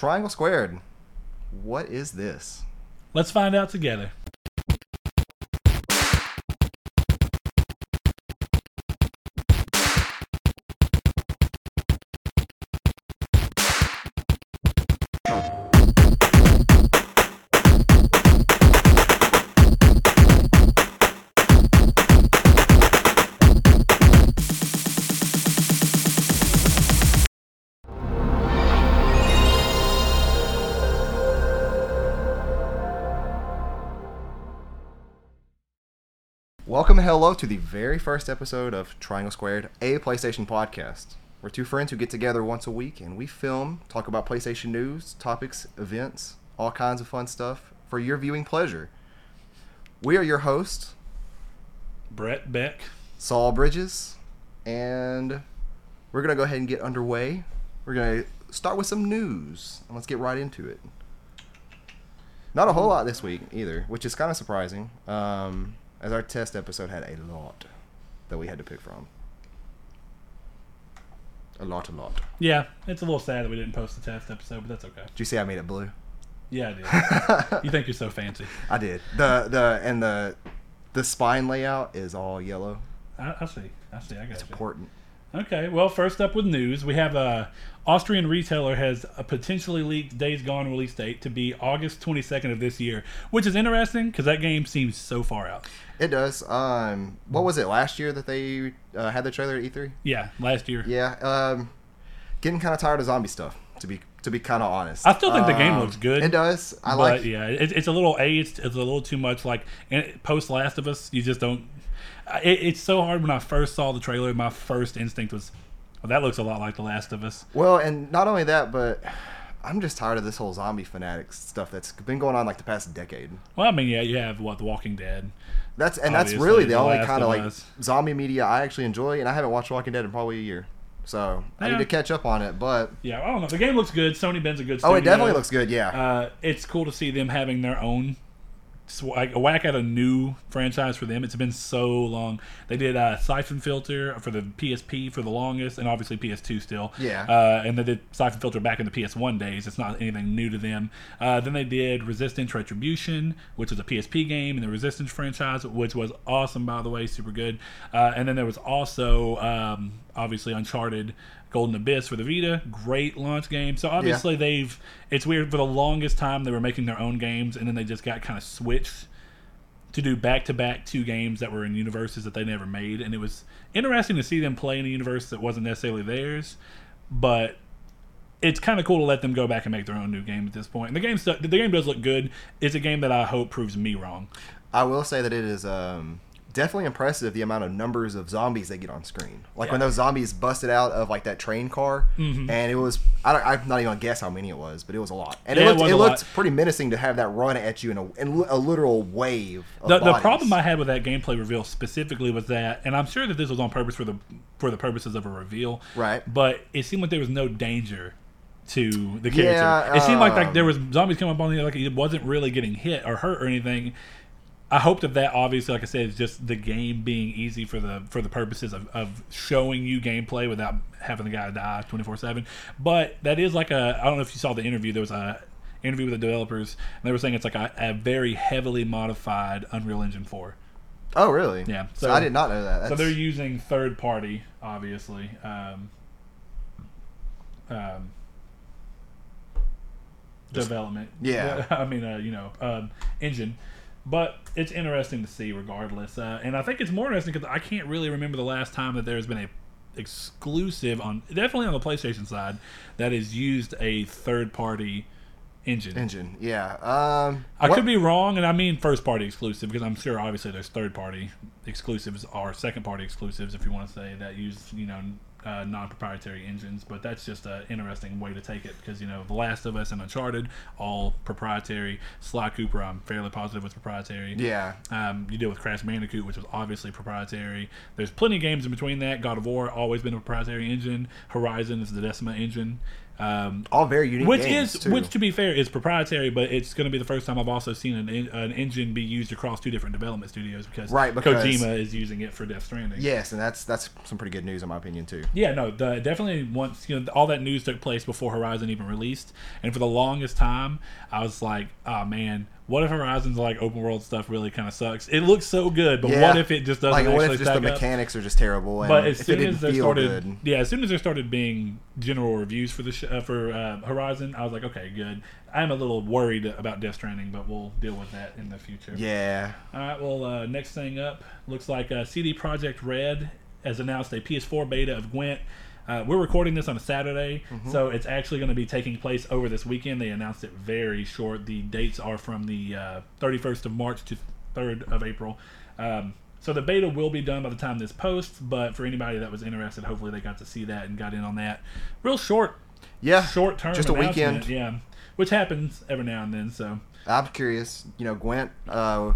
Triangle Squared. What is this? Let's find out together. Hello to the very first episode of Triangle Squared, a PlayStation podcast. We're two friends who get together once a week and we film, talk about PlayStation news, topics, events, all kinds of fun stuff for your viewing pleasure. We are your hosts, Brett Beck. Saul Bridges, and we're going to go ahead and get underway. We're going to start with some news, and let's get right into it. Not a whole lot this week either, which is kind of surprising, um, as our test episode had a lot that we had to pick from. A lot, a lot. Yeah, it's a little sad that we didn't post the test episode, but that's okay. Did you see I made it blue? Yeah, I did. you think you're so fancy. I did. The the and the the spine layout is all yellow. I, I see. I see. I got It's you. important. Okay, well, first up with news, we have a Austrian retailer has a potentially leaked Days Gone release date to be August 22nd of this year, which is interesting because that game seems so far out. It does. Um, what was it last year that they uh, had the trailer at E3? Yeah, last year. Yeah. Um, getting kind of tired of zombie stuff. To be to be kind of honest. I still think the game Um, looks good. It does. I but like. yeah, it, it's a little a. It's, it's a little too much. Like post Last of Us, you just don't. It, it's so hard. When I first saw the trailer, my first instinct was, "Well, that looks a lot like The Last of Us." Well, and not only that, but I'm just tired of this whole zombie fanatics stuff that's been going on like the past decade. Well, I mean, yeah, you have what The Walking Dead. That's and that's really the The only kind of like Us. zombie media I actually enjoy, and I haven't watched Walking Dead in probably a year, so I need to catch up on it. But Yeah, I don't know. The game looks good. Sony Bend's a good. oh, it definitely looks good. Yeah. Uh, it's cool to see them having their own a whack at a new franchise for them. It's been so long. They did uh, Siphon Filter for the PSP for the longest, and obviously PS2 still. Yeah. Uh, and they did Siphon Filter back in the PS1 days. It's not anything new to them. Uh, then they did Resistance Retribution, which is a PSP game, and the Resistance franchise, which was awesome by the way, super good. Uh, and then there was also um, obviously Uncharted. Golden Abyss for the Vita, great launch game. So obviously they've. It's weird for the longest time they were making their own games, and then they just got kind of switched to do back to back two games that were in universes that they never made, and it was interesting to see them play in a universe that wasn't necessarily theirs, but. It's kind of cool to let them go back and make their own new game at this point. And the game the game does look good. It's a game that I hope proves me wrong. I will say that it is um, definitely impressive the amount of numbers of zombies they get on screen. Like when those zombies busted out of like that train car, Mm-hmm. and it was I don't, I'm not even gonna guess how many it was, but it was a lot. And Yeah, it it looked, was it looked pretty menacing to have that run at you in a, in a literal wave. Of The, the problem I had with that gameplay reveal specifically was that, and I'm sure that this was on purpose for the for the purposes of a reveal, Right. But it seemed like there was no danger to the character. Yeah, it seemed like like um, there was zombies coming up on the like he wasn't really getting hit or hurt or anything. I hope that that obviously, like I said, is just the game being easy for the for the purposes of, of showing you gameplay without having the guy die twenty four seven. But that is like a I don't know if you saw the interview. There was a interview with the developers, and they were saying it's like a, a very heavily modified Unreal Engine four. Oh really? Yeah, So, so- I did not know that. So they're using third party, obviously. Um, um, development. Yeah. I mean, uh, you know, um, engine. But it's interesting to see, regardless. Uh, and I think it's more interesting because I can't really remember the last time that there's been a exclusive on, definitely on the PlayStation side, that has used a third party engine. engine. Yeah. Um, I what- could be wrong, and I mean first party exclusive because I'm sure obviously there's third party exclusives or second party exclusives if you want to say that use you know uh, non proprietary engines. But that's just an interesting way to take it because you know The Last of Us and Uncharted all proprietary. Sly Cooper, I'm fairly positive was proprietary. Yeah. Um, you deal with Crash Bandicoot, which was obviously proprietary. There's plenty of games in between that. God of War always been a proprietary engine. Horizon is the Decima engine. Um, All very unique which is too. which to be fair is proprietary, but it's going to be the first time I've also seen an, an engine be used across two different development studios because, Right, because- Kojima is using it for Death Stranding. Yes, and that's that's some pretty good news in my opinion too. Yeah, no, the, definitely once you know all that news took place before Horizon even released, and for the longest time, I was like, oh man, what if Horizon's like open world stuff really kind of sucks? It looks so good, but Yeah. what if it just doesn't Like, what if just the up? mechanics are just terrible? And But as if it soon didn't as there feel started, good, yeah, as soon as there started being general reviews for the sh- uh, for uh, Horizon, I was like, okay, good. I'm a little worried about Death Stranding, but we'll deal with that in the future. yeah, All right. Well, uh, next thing up looks like uh, CD Projekt Red has announced a PS4 beta of Gwent. Uh, we're recording this on a Saturday, so it's actually going to be taking place over this weekend. They announced it very short. The dates are from the uh, 31st of March to 3rd of April. Um, so the beta will be done by the time this posts, but for anybody that was interested, hopefully they got to see that and got in on that. Real short, yeah, short term, just a weekend. yeah, which happens every now and then. So I'm curious. You know, Gwent. Uh,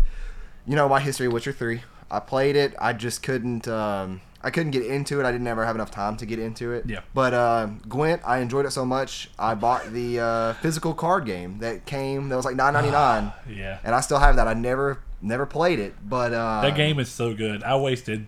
you know my history, Witcher Three. I played it. I just couldn't. Um, I couldn't get into it. I didn't ever have enough time to get into it. Yeah. But uh, Gwent, I enjoyed it so much. I bought the uh, physical card game that came. That was like nine ninety nine, yeah, and I still have that. I never never played it, but uh, That game is so good. I wasted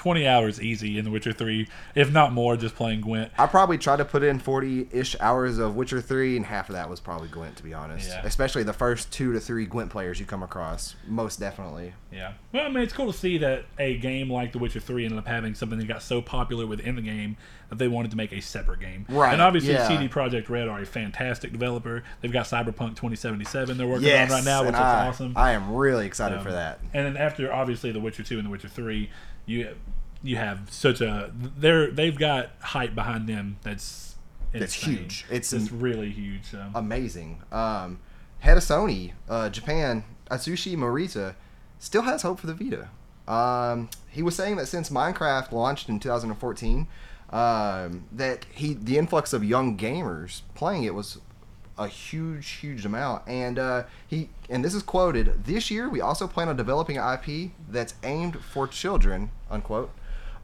20 hours easy in The Witcher 3, if not more, just playing Gwent. I probably tried to put in 40 ish hours of Witcher 3, and half of that was probably Gwent, to be honest. Yeah. Especially the first two to three Gwent players you come across. Most definitely. Yeah. Well, I mean, it's cool to see that a game like The Witcher 3 ended up having something that got so popular within the game that they wanted to make a separate game. Right, And obviously, yeah. CD Projekt Red are a fantastic developer. They've got Cyberpunk 2077 they're working Yes. on right now, which is I, awesome. I am really excited Um, for that. And then after obviously The Witcher 2 and The Witcher 3, you you have such a they're they've got hype behind them that's That's huge. It's It's really huge. So. Amazing. Um, head of Sony, uh, Japan, Atsushi Morita, still has hope for the Vita. Um, he was saying that since Minecraft launched in 2014, um, that he the influx of young gamers playing it was a huge, huge amount. And uh, he and this is quoted: "This year, we also plan on developing an IP that's aimed for children." Unquote.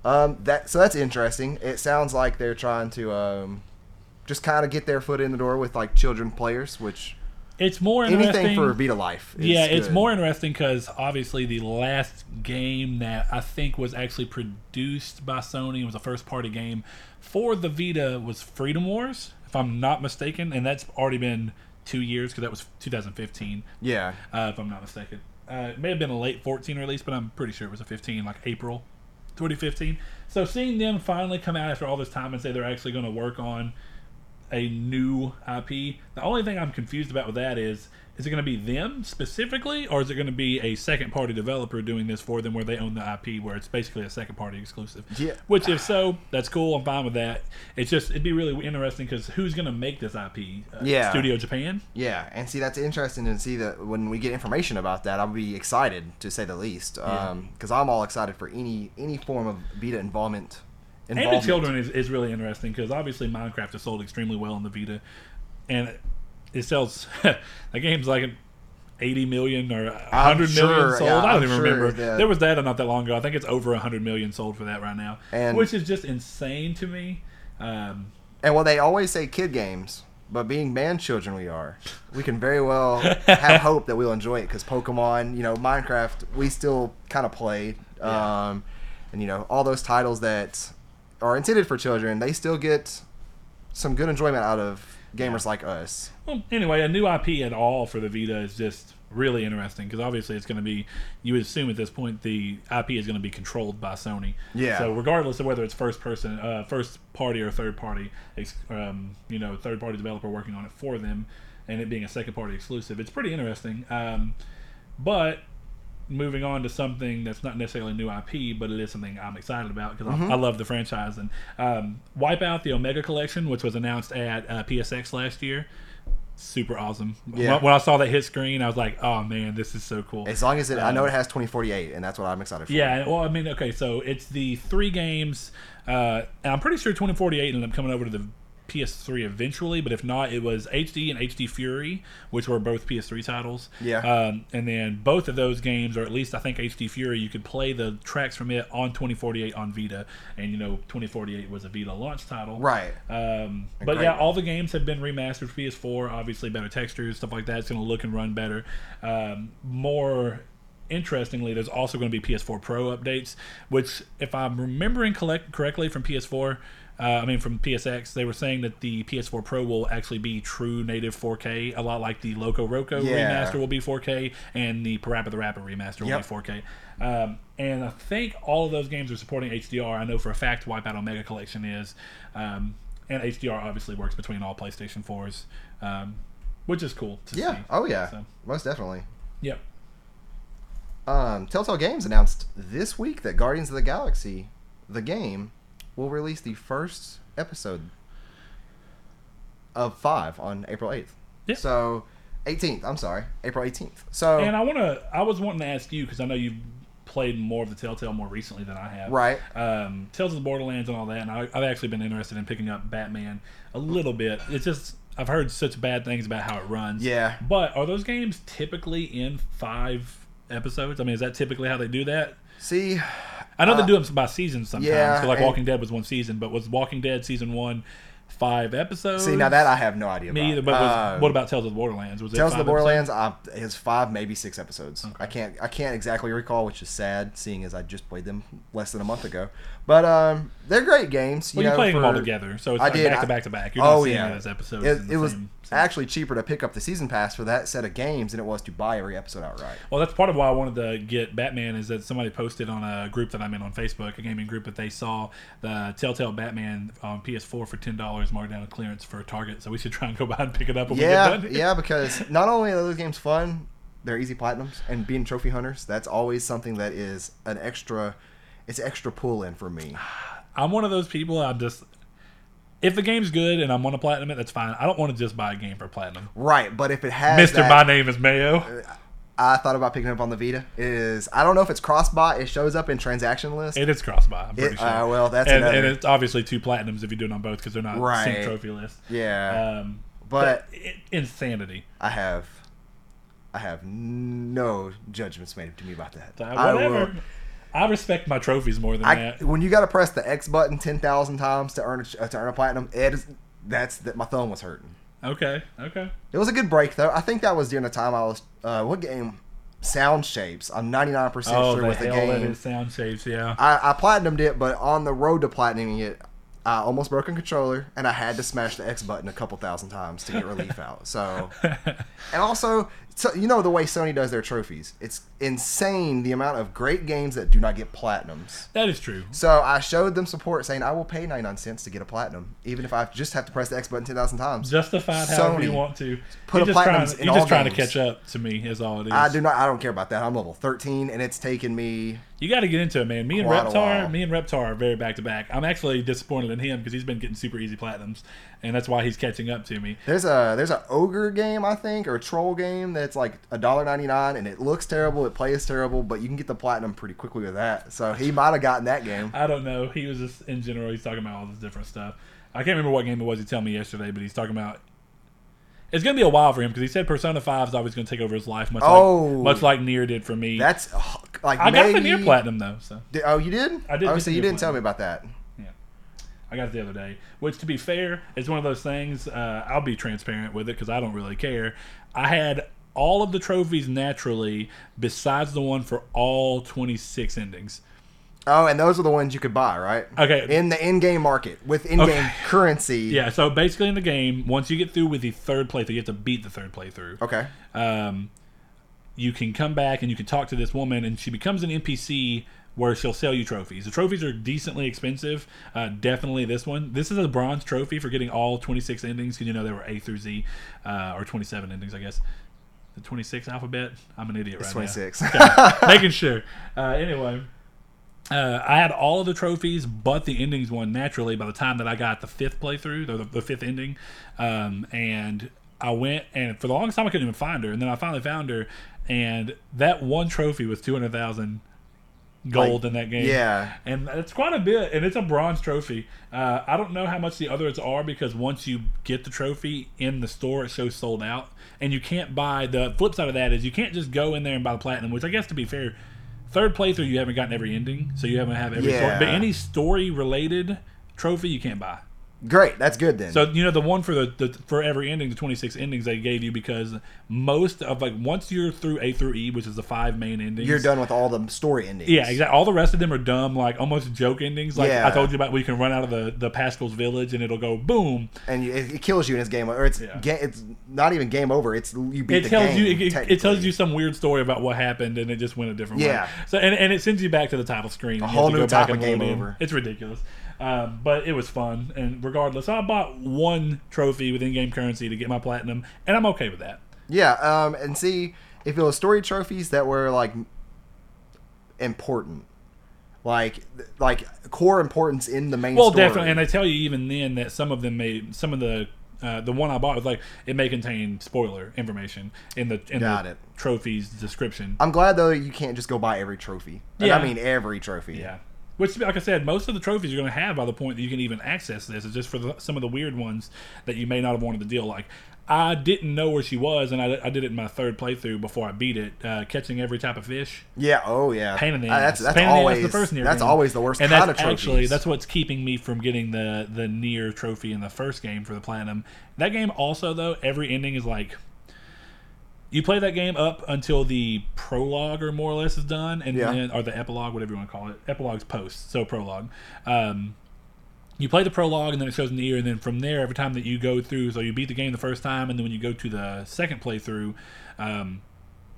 Um, that so that's interesting. It sounds like they're trying to um, just kind of get their foot in the door with like children players, which It's more interesting. anything for Vita Life. Yeah, it's good. more interesting because obviously the last game that I think was actually produced by Sony was a first party game for the Vita was Freedom Wars, I'm not mistaken, and that's already been two years because that was 2015, Yeah, uh, if I'm not mistaken. Uh, it may have been a late 14 release, but I'm pretty sure it was a 15, like April 2015. So seeing them finally come out after all this time and say they're actually going to work on a new IP. The only thing I'm confused about with that is is it going to be them specifically, or is it going to be a second party developer doing this for them where they own the IP, where it's basically a second party exclusive? Yeah. Which, if so, that's cool. I'm fine with that. It's just it'd be really interesting because who's going to make this IP? Uh, Yeah. Studio Japan. yeah, and see that's interesting to see that when we get information about that, I'll be excited to say the least, Yeah. because I'm all excited for any any form of Vita involvement. And the children is, is really interesting because obviously Minecraft has sold extremely well on the Vita, and it sells. the game's like eighty million or hundred million sure, sold. yeah, I don't I'm even sure remember. that- There was data not that long ago. I think it's over hundred million sold for that right now, And- which is just insane to me. Um, And well, they always say kid games, but being man children we are, we can very well have hope that we'll enjoy it because Pokemon, you know, Minecraft, we still kind of play, Yeah. um, and you know, all those titles that are intended for children, they still get some good enjoyment out of gamers like us. Well, anyway, a new IP at all for the Vita is just really interesting because obviously it's going to be. You would assume at this point the IP is going to be controlled by Sony. Yeah. So regardless of whether it's first person, uh, first party or third party, um, you know, third party developer working on it for them, and it being a second party exclusive, it's pretty interesting. Um, but moving on to something that's not necessarily new IP, but it is something I'm excited about because I, I love the franchise. And um, Wipeout the Omega Collection, which was announced at uh, PSX last year, super awesome. Yeah. When, when I saw that hit screen, I was like, "Oh man, this is so cool." As long as it, I know Um, it has 2048, and that's what I'm excited for. Yeah, well, I mean, okay, so it's the three games, uh, and I'm pretty sure 2048 ended up coming over to the PS3 eventually, but if not, it was HD and HD Fury, which were both PS3 titles. Yeah. Um, and then both of those games, or at least I think HD Fury, you could play the tracks from it on 2048 on Vita, and you know 2048 was a Vita launch title. Right. Um, but great. yeah, all the games have been remastered for PS4. Obviously, better textures, stuff like that. It's going to look and run better. Um, more interestingly, there's also going to be PS4 Pro updates, which, if I'm remembering collect- correctly from PS4, uh, I mean from PSX, they were saying that the PS4 Pro will actually be true native 4K, a lot like the Loco Roco Yeah. remaster will be 4K, and the Parappa the Rapper remaster will Yep. be 4K. Um, and I think all of those games are supporting HDR. I know for a fact Wipeout Omega Collection is. Um, and HDR obviously works between all PlayStation 4s, um, which is cool to Yeah. see. Oh yeah. So, Most definitely. yep. Um, Telltale Games announced this week that Guardians of the Galaxy, the game, will release the first episode of five on April eighth. Yeah. So, eighteenth. I'm sorry, April eighteenth. So, And I want to. I was wanting to ask you because I know you've played more of the Telltale more recently than I have. right. Um, Tales of the Borderlands and all that, and I, I've actually been interested in picking up Batman a little bit. It's just I've heard such bad things about how it runs. Yeah. But are those games typically in five episodes? I mean, is that typically how they do that? See, I know Uh, they do them by seasons sometimes. yeah, 'cause like Walking Dead was one season, but was Walking Dead season one five episodes? see now that I have no idea. me about. either. But was, Uh, what about Tales of the Borderlands? Was it Tales of the? Borderlands uh, is five, maybe six episodes. I can't I can't exactly recall, which is sad, seeing as I just played them less than a month ago. But um, they're great games. You Well, you're playing them all together, so it's I like did, back to back to back. You're not Oh seeing yeah, as episodes. It, in the it was same- actually cheaper to pick up the season pass for that set of games than it was to buy every episode outright. Well, that's part of why I wanted to get Batman is that somebody posted on a group that I'm in on Facebook, a gaming group, that they saw the Telltale Batman on PS4 for ten dollars marked down clearance for a Target. So we should try and go by and pick it up when Yeah, we get done. yeah, because not only are those games fun, they're easy platinums, and being trophy hunters, that's always something that is an extra. It's extra pull in for me. I'm one of those people. I'm just if the game's good and I'm on a platinum it, that's fine. I don't want to just buy a game for platinum. Right, but if it has Mister, that- my name is Mayo. I thought about picking it up on the Vita. It is I don't know if it's cross buy. It shows up in transaction list. It is cross buy. I'm pretty It- sure. uh, well, that's and, another- and it's obviously two platinums if you do it on both because they're not Right. same trophy list. yeah, Um, but it, insanity. I have, I have no judgments made to me about that. Uh, I will- I respect my trophies more than I, that. when you got to press the X button ten thousand times to earn a, uh, to earn a platinum, it is that's that my thumb was hurting. Okay, okay. It was a good break though. I think that was during the time I was uh, what game? Sound Shapes. I'm 99 percent Oh, sure with the hell that game. is sound shapes, yeah. I, I platinumed it, but on the road to platinuming it, I almost broke a controller, and I had to smash the X button a couple thousand times to get relief out. So, and also, so you know the way Sony does their trophies. It's insane the amount of great games that do not get platinums. that is true. So I showed them support, saying I will pay 99 cents to get a platinum, even if I just have to press the X button 10,000 times. Justified however you want to. put you're a platinum in you're just all trying to catch up to me, is all it is. I do not. I don't care about that. I'm level 13, and it's taken me. You got to get into it, man. Me and Quite Reptar, me and Reptar are very back to back. I'm actually disappointed in him because he's been getting super easy platinums, and that's why he's catching up to me. There's a there's a ogre game I think or a troll game that's like a dollar ninety nine, and it looks terrible, it plays terrible, but you can get the platinum pretty quickly with that. So he might have gotten that game. I don't know. He was just in general. He's talking about all this different stuff. I can't remember what game it was he told me yesterday, but he's talking about. It's gonna be a while for him because he said Persona Five is always gonna take over his life, much Oh. like much like Nier did for me. That's uh, like I got the Nier platinum though, so Di- Oh, you did? I did Oh, so you didn't tell me about that. Yeah, I got it the other day. Which, to be fair, is one of those things. Uh, I'll be transparent with it because I don't really care. I had all of the trophies naturally, besides the one for all 26 endings. Oh, and those are the ones you could buy, right? Okay. In the in-game market with in-game Okay. currency. Yeah, so basically in the game, once you get through with the third playthrough, you have to beat the third playthrough. Okay. um, you can come back and you can talk to this woman, and she becomes an NPC where she'll sell you trophies. The trophies are decently expensive. Uh, definitely this one. This is a bronze trophy for getting all 26 endings because you know they were A through Z, uh, or 27 endings, I guess. The 26 alphabet. I'm an idiot It's right 26. now. Okay, making sure. Uh, anyway. Uh, I had all of the trophies, but the endings one naturally by the time that I got the fifth playthrough, the, the fifth ending, um, and I went and for the longest time I couldn't even find her, and then I finally found her, and that one trophy was two hundred thousand gold Like, in that game. yeah. and it's quite a bit, and it's a bronze trophy. Uh, I don't know how much the others are because once you get the trophy in the store, it shows sold out, and you can't buy. The flip side of that is you can't just go in there and buy the platinum, which I guess to be fair, third playthrough you haven't gotten every ending, so you haven't have every story. But any story related trophy you can't buy. Great, that's good then. So you know the one for the, the for every ending, the twenty six endings they gave you because most of like once you're through A through E, which is the five main endings, You're done with all the story endings. Yeah, exactly. All the rest of them are dumb, like almost joke endings. Like Yeah. I told you about, where you can run out of the the Pascal's village and it'll go boom. and you, it, it kills you in this game, or it's Yeah. ga- it's not even game over. It's you beat It the tells game. you it, it- it tells you some weird story about what happened and it just went a different way. Yeah. So and, and it sends you back to the title screen. A whole new type of game over. It's ridiculous. Um, but it was fun, and regardless, I bought one trophy with in-game currency to get my platinum, and I'm okay with that. Yeah, um, and see if it was story trophies that were like important, like like core importance in the main. Well, story. definitely, and they tell you even then that some of them may, some of the, uh, the one I bought was like it may contain spoiler information in the in Got the it. trophy's description. I'm glad though you can't just go buy every trophy. And Yeah. I mean every trophy. yeah, which, like I said, most of the trophies you're going to have by the point that you can even access this is just for the, some of the weird ones that you may not have wanted to deal. Like I didn't know where she was, and I, I did it in my third playthrough before I beat it, uh, catching every type of fish. Yeah. Oh yeah. pain in the Uh, ass. That's that's Pain in the ass always the first Nier that's game. always the worst and that's actually that's what's keeping me from getting the the Nier trophy in the first game for the platinum. That game also though every ending is like you play that game up until the prologue or more or less is done, and Yeah. then or the epilogue, whatever you want to call it. Epilogue's post, so prologue. Um, you play the prologue and then it shows in the ear, and then from there, every time that you go through, so you beat the game the first time, and then when you go to the second playthrough, um,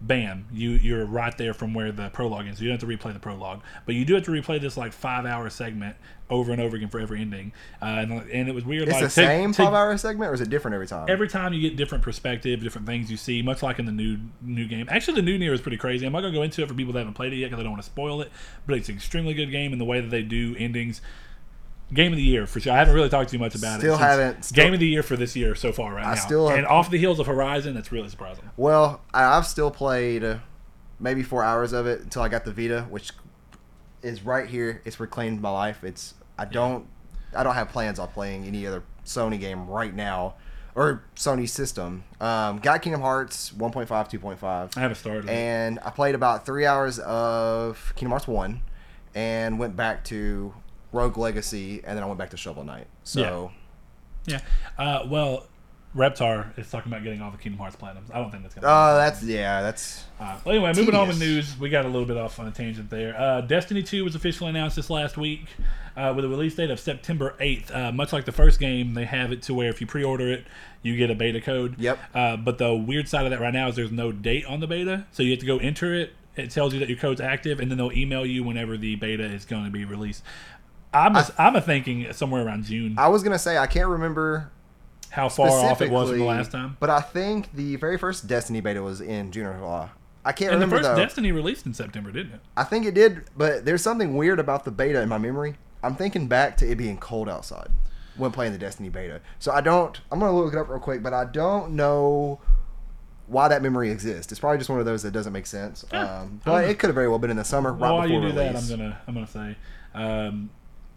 bam, you you're right there from where the prologue is. So you don't have to replay the prologue, but you do have to replay this like five hour segment over and over again for every ending. Uh, and, and it was weird. It's like the take- same take- five hour segment, or is it different every time? Every time you get different perspective, different things you see, much like in the new new game. Actually, the new Nier is pretty crazy. I'm not gonna go into it for people that haven't played it yet because I don't want to spoil it. But it's an extremely good game in the way that they do endings. Game of the year for sure. I haven't really talked too much about Still it. haven't- still- game of the year for this year so far right I now. still have- and off the heels of Horizon, that's really surprising. Well, I've still played maybe four hours of it until I got the Vita, which is right here. It's reclaimed my life. It's I don't I don't have plans on playing any other Sony game right now or Sony system. Um, got Kingdom Hearts 1.5, 2.5, I haven't started. and I played about three hours of Kingdom Hearts one, and went back to Rogue Legacy, and then I went back to Shovel Knight. So. Yeah. Uh, well, Reptar is talking about getting all the Kingdom Hearts platinums. I don't think that's gonna. Oh, that's yeah, that's Uh, well, anyway, moving on with news, we got a little bit off on a tangent there. Uh, Destiny 2 was officially announced this last week uh, with a release date of September 8th. Uh, much like the first game, they have it to where if you pre order it, you get a beta code. Yep. Uh, but the weird side of that right now is there's no date on the beta. So you have to go enter it. It tells you that your code's active, and then they'll email you whenever the beta is going to be released. I'm a, I'm a thinking somewhere around June. I was gonna say I can't remember How far off it was from the last time. But I think the very first Destiny beta was in June or July. I can't And the first though. Destiny released in September, didn't it? I think it did, but there's something weird about the beta in my memory. I'm thinking back to it being cold outside when playing the Destiny beta. So I don't. I'm gonna look it up real quick, but I don't know why that memory exists. It's probably just one of those that doesn't make sense. Yeah, um, but it could have very well been in the summer, right while before you do release. that, I'm gonna I'm gonna say um,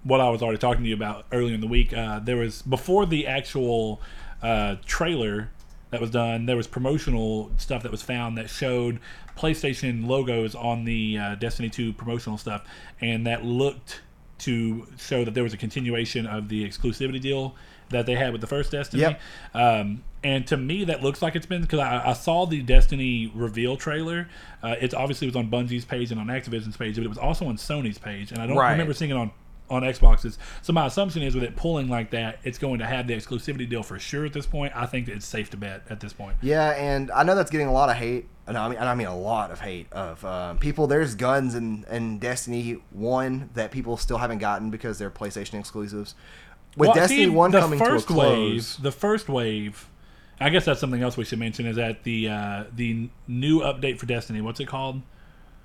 what I was already talking to you about earlier in the week. Uh, there was before the actual uh, trailer that was done. There was promotional stuff that was found that showed PlayStation logos on the uh, Destiny 2 promotional stuff, and that looked to show that there was a continuation of the exclusivity deal that they had with the first Destiny. Yep. Um, and to me, that looks like it's been because I, I saw the Destiny reveal trailer. Uh, it obviously was on Bungie's page and on Activision's page, but it was also on Sony's page, and I don't Right. remember seeing it on on Xboxes. So my assumption is with it pulling like that, it's going to have the exclusivity deal for sure at this point. I think it's safe to bet at this point. Yeah, and I know that's getting a lot of hate. And I mean, and I mean a lot of hate of um, people. There's guns in, in Destiny One that people still haven't gotten because they're PlayStation exclusives. With Well, Destiny see, One coming to a first close, wave, the first wave. I guess that's something else we should mention is that the uh, the new update for Destiny. What's it called?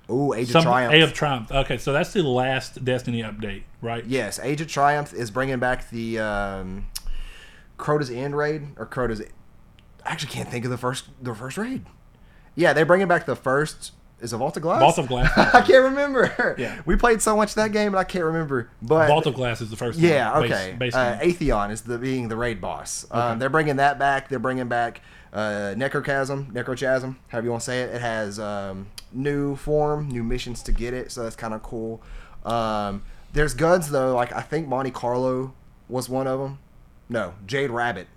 Ooh, Age Some- of Triumph. Age of Triumph. Okay, so that's the last Destiny update, right? yes, Age of Triumph is bringing back the um, Crota's End raid or Crota's. I actually can't think of the first the first raid. Yeah, they're bringing back the first Is it Vault of Glass? Vault of Glass. I can't remember. Yeah. We played so much that game, and I can't remember. But Vault of Glass is the first. yeah, one, okay. base uh. Atheon is the being the raid boss. Um, they're bringing that back. They're bringing back uh, Necrochasm, Necrochasm, however you want to say it. It has um, new form, new missions to get it, so that's kind of cool. Um, there's guns though, like I think Monte Carlo was one of them. No, Jade Rabbit,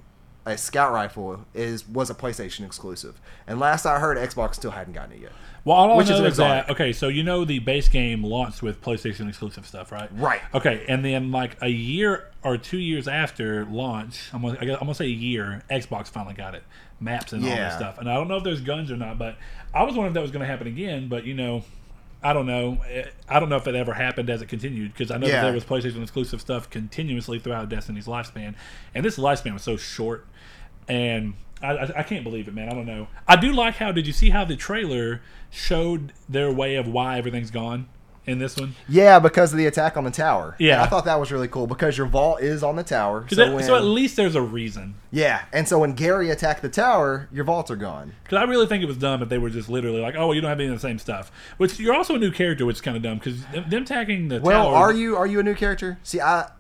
a scout rifle, is was a PlayStation exclusive, and last I heard, Xbox still hadn't gotten it yet. Well, all Which I is know an is that okay. So you know the base game launched with PlayStation exclusive stuff, right? Right. Okay, and then like a year or two years after launch, I'm gonna, I guess- I'm gonna say a year, Xbox finally got it, maps and all Yeah. this stuff. And I don't know if there's guns or not, but I was wondering if that was gonna happen again. But you know, I don't know. I don't know if it ever happened as it continued because I know Yeah. that there was PlayStation exclusive stuff continuously throughout Destiny's lifespan, and this lifespan was so short, and I, I, can't believe it, man. I don't know. I do like how. Did you see how the trailer showed their way of why everything's gone in this one? Yeah, because of the attack on the tower. Yeah. And I thought that was really cool because your vault is on the tower. So, that- when, so at least there's a reason. yeah, and so when Gary attacked the tower, your vaults are gone. Because I really think it was dumb if they were just literally like, "Oh, well, you don't have any of the same stuff." Which you're also a new character, which is kind of dumb because them, them tagging the Well, tower. are you are you a new character? See, I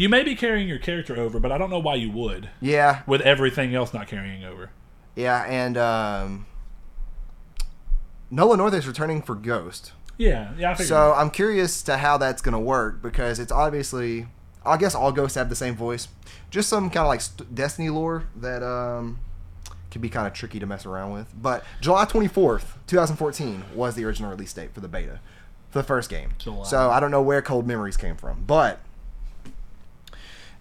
You may be carrying your character over, but I don't know why you would yeah with everything else not carrying over. yeah, and um, Nolan North is returning for Ghost. Yeah, yeah. I figured So I'm curious to how that's gonna work because it's obviously I guess all ghosts have the same voice. Just some kind of like st- Destiny lore that um can be kind of tricky to mess around with. But July 24th, 2014 was the original release date for the beta for the first game. July. So I don't know where Cold Memories came from, but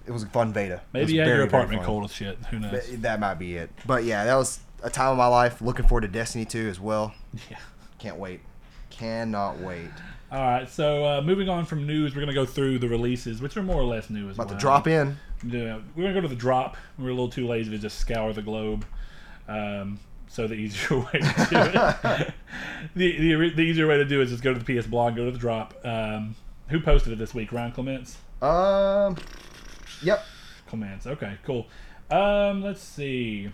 it was a fun beta. Maybe you had very, your apartment cold as shit. Who knows? Th- That might be it. But yeah, that was a time of my life. Looking forward to Destiny 2 as well. Yeah. Can't wait. Cannot wait. All right. So uh, moving on from news, we're gonna go through the releases, which are more or less new as About well. to drop in. Yeah, we're gonna go to the drop. We're a little too lazy to just scour the globe. Um, so the easier way to do it, the, the the easier way to do it is just go to the PS blog, go to the drop. Um, who posted it this week? Ryan Clements. Um. Yep. Commands. Okay, cool. Um, let's see.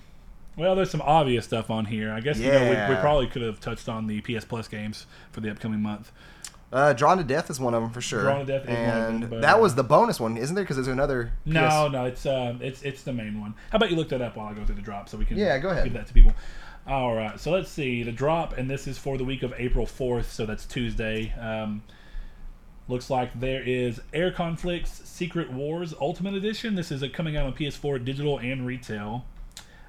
Well, there's some obvious stuff on here. I guess you know, we, we probably could have touched on the PS Plus games for the upcoming month. Uh, Drawn to Death is one of them for sure. Drawn to Death is one of and them, but, that uh, was the bonus one, isn't there? Because there's another. No, PS no, it's um, it's it's the main one. How about you look that up while I go through the drop so we can Yeah, go ahead. give that to people. All right, so let's see the drop, and this is for the week of April fourth, so that's Tuesday. Um, looks like there is Air Conflicts Secret Wars Ultimate Edition. This is coming out on PS4 digital and retail.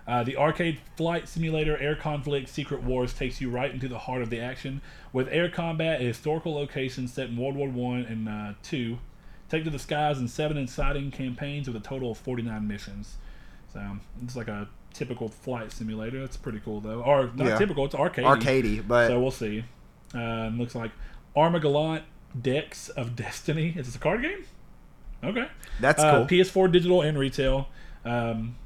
Uh, the arcade flight simulator Air Conflict Secret Wars takes you right into the heart of the action with air combat at historical locations set in World War One and uh, Two. Take to the skies in seven exciting campaigns with a total of 49 missions. So it's like a typical flight simulator. That's pretty cool though. Or not Yeah. typical. It's arcade. arcadey, but So we'll see. Uh, looks like Armagallant Decks of Destiny. Is this a card game? Okay. that's Uh, cool. PS4 digital and retail. Um,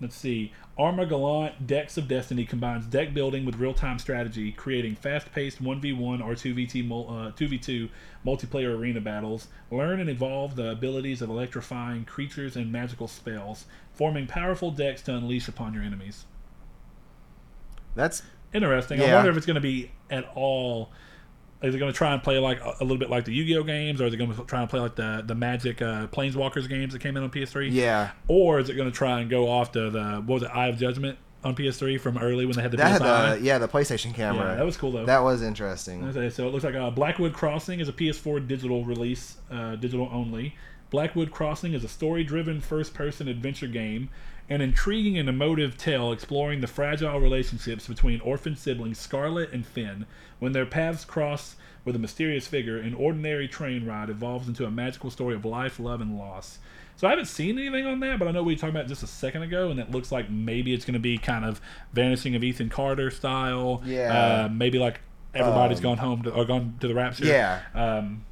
let's see. Armagallant Decks of Destiny combines deck building with real-time strategy, creating fast-paced 1v1 or 2v2 uh, 2v2 multiplayer arena battles. Learn and evolve the abilities of electrifying creatures and magical spells, forming powerful decks to unleash upon your enemies. that's Interesting. I wonder if it's going to be at all. Is it going to try and play like a a little bit like the Yu-Gi-Oh games, or is it going to try and play like the the Magic uh, Planeswalkers games that came in on PS3? yeah. Or is it going to try and go off to the what was it, Eye of Judgment on PS3 from early when they had the That had the yeah the PlayStation camera. yeah, that was cool though. That was interesting. Okay, so it looks like uh, Blackwood Crossing is a PS4 digital release, uh, digital only. Blackwood Crossing is a story-driven first-person adventure game, an intriguing and emotive tale exploring the fragile relationships between orphan siblings Scarlet and Finn. When their paths cross with a mysterious figure, an ordinary train ride evolves into a magical story of life, love, and loss. So I haven't seen anything on that, but I know we talked about it just a second ago, and it looks like maybe it's going to be kind of Vanishing of Ethan Carter style. Yeah. Uh, maybe like everybody's Um, gone home to, or gone to the rapture. Yeah. Um,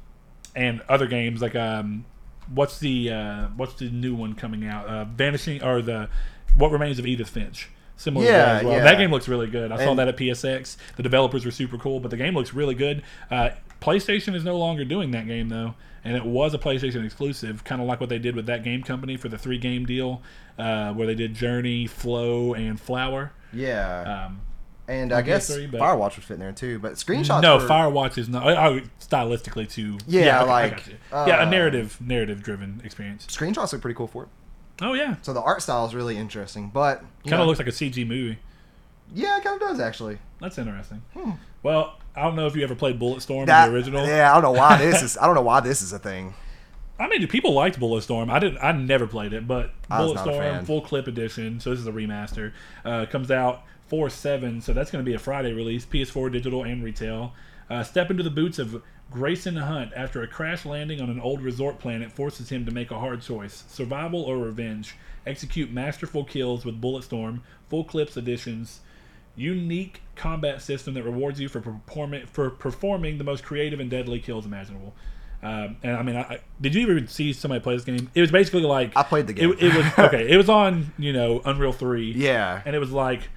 and other games like um, what's the uh, what's the new one coming out? Uh, Vanishing or the What Remains of Edith Finch. Similar to Yeah, that as well. yeah. That game looks really good. I saw that at PSX. The developers were super cool, but the game looks really good. Uh, PlayStation is no longer doing that game though, and it was a PlayStation exclusive, kind of like what they did with that game company for the three game deal, uh, where they did Journey, Flow, and Flower. Yeah. Um, And I guess PS3, but- Firewatch would fit in there too. But screenshots. no, were- Firewatch is not. I, I, stylistically too. Yeah, I like, you. yeah, a uh, narrative, narrative driven experience. Screenshots look pretty cool for it. Oh yeah, So the art style is really interesting, but kind of looks like a CG movie. yeah, it kind of does actually. That's interesting. Well, I don't know if you ever played Bulletstorm, That the original. Yeah, I don't know why this is. I don't know why this is a thing. I mean, people liked Bulletstorm. I didn't. I never played it, but I was not a Bulletstorm full clip edition. So this is a remaster. Uh, comes out four seven. So that's going to be a Friday release. PS4 digital and retail. Uh, step into the boots of Grayson Hunt after a crash landing on an old resort planet forces him to make a hard choice: survival or revenge. Execute masterful kills with Bulletstorm full clips editions. Unique combat system that rewards you for performing for performing the most creative and deadly kills imaginable. Um, and I mean, I, I- did you ever see somebody play this game? It was basically like I played the game. It, it was okay. It was on you know Unreal Three. Yeah. and it was like,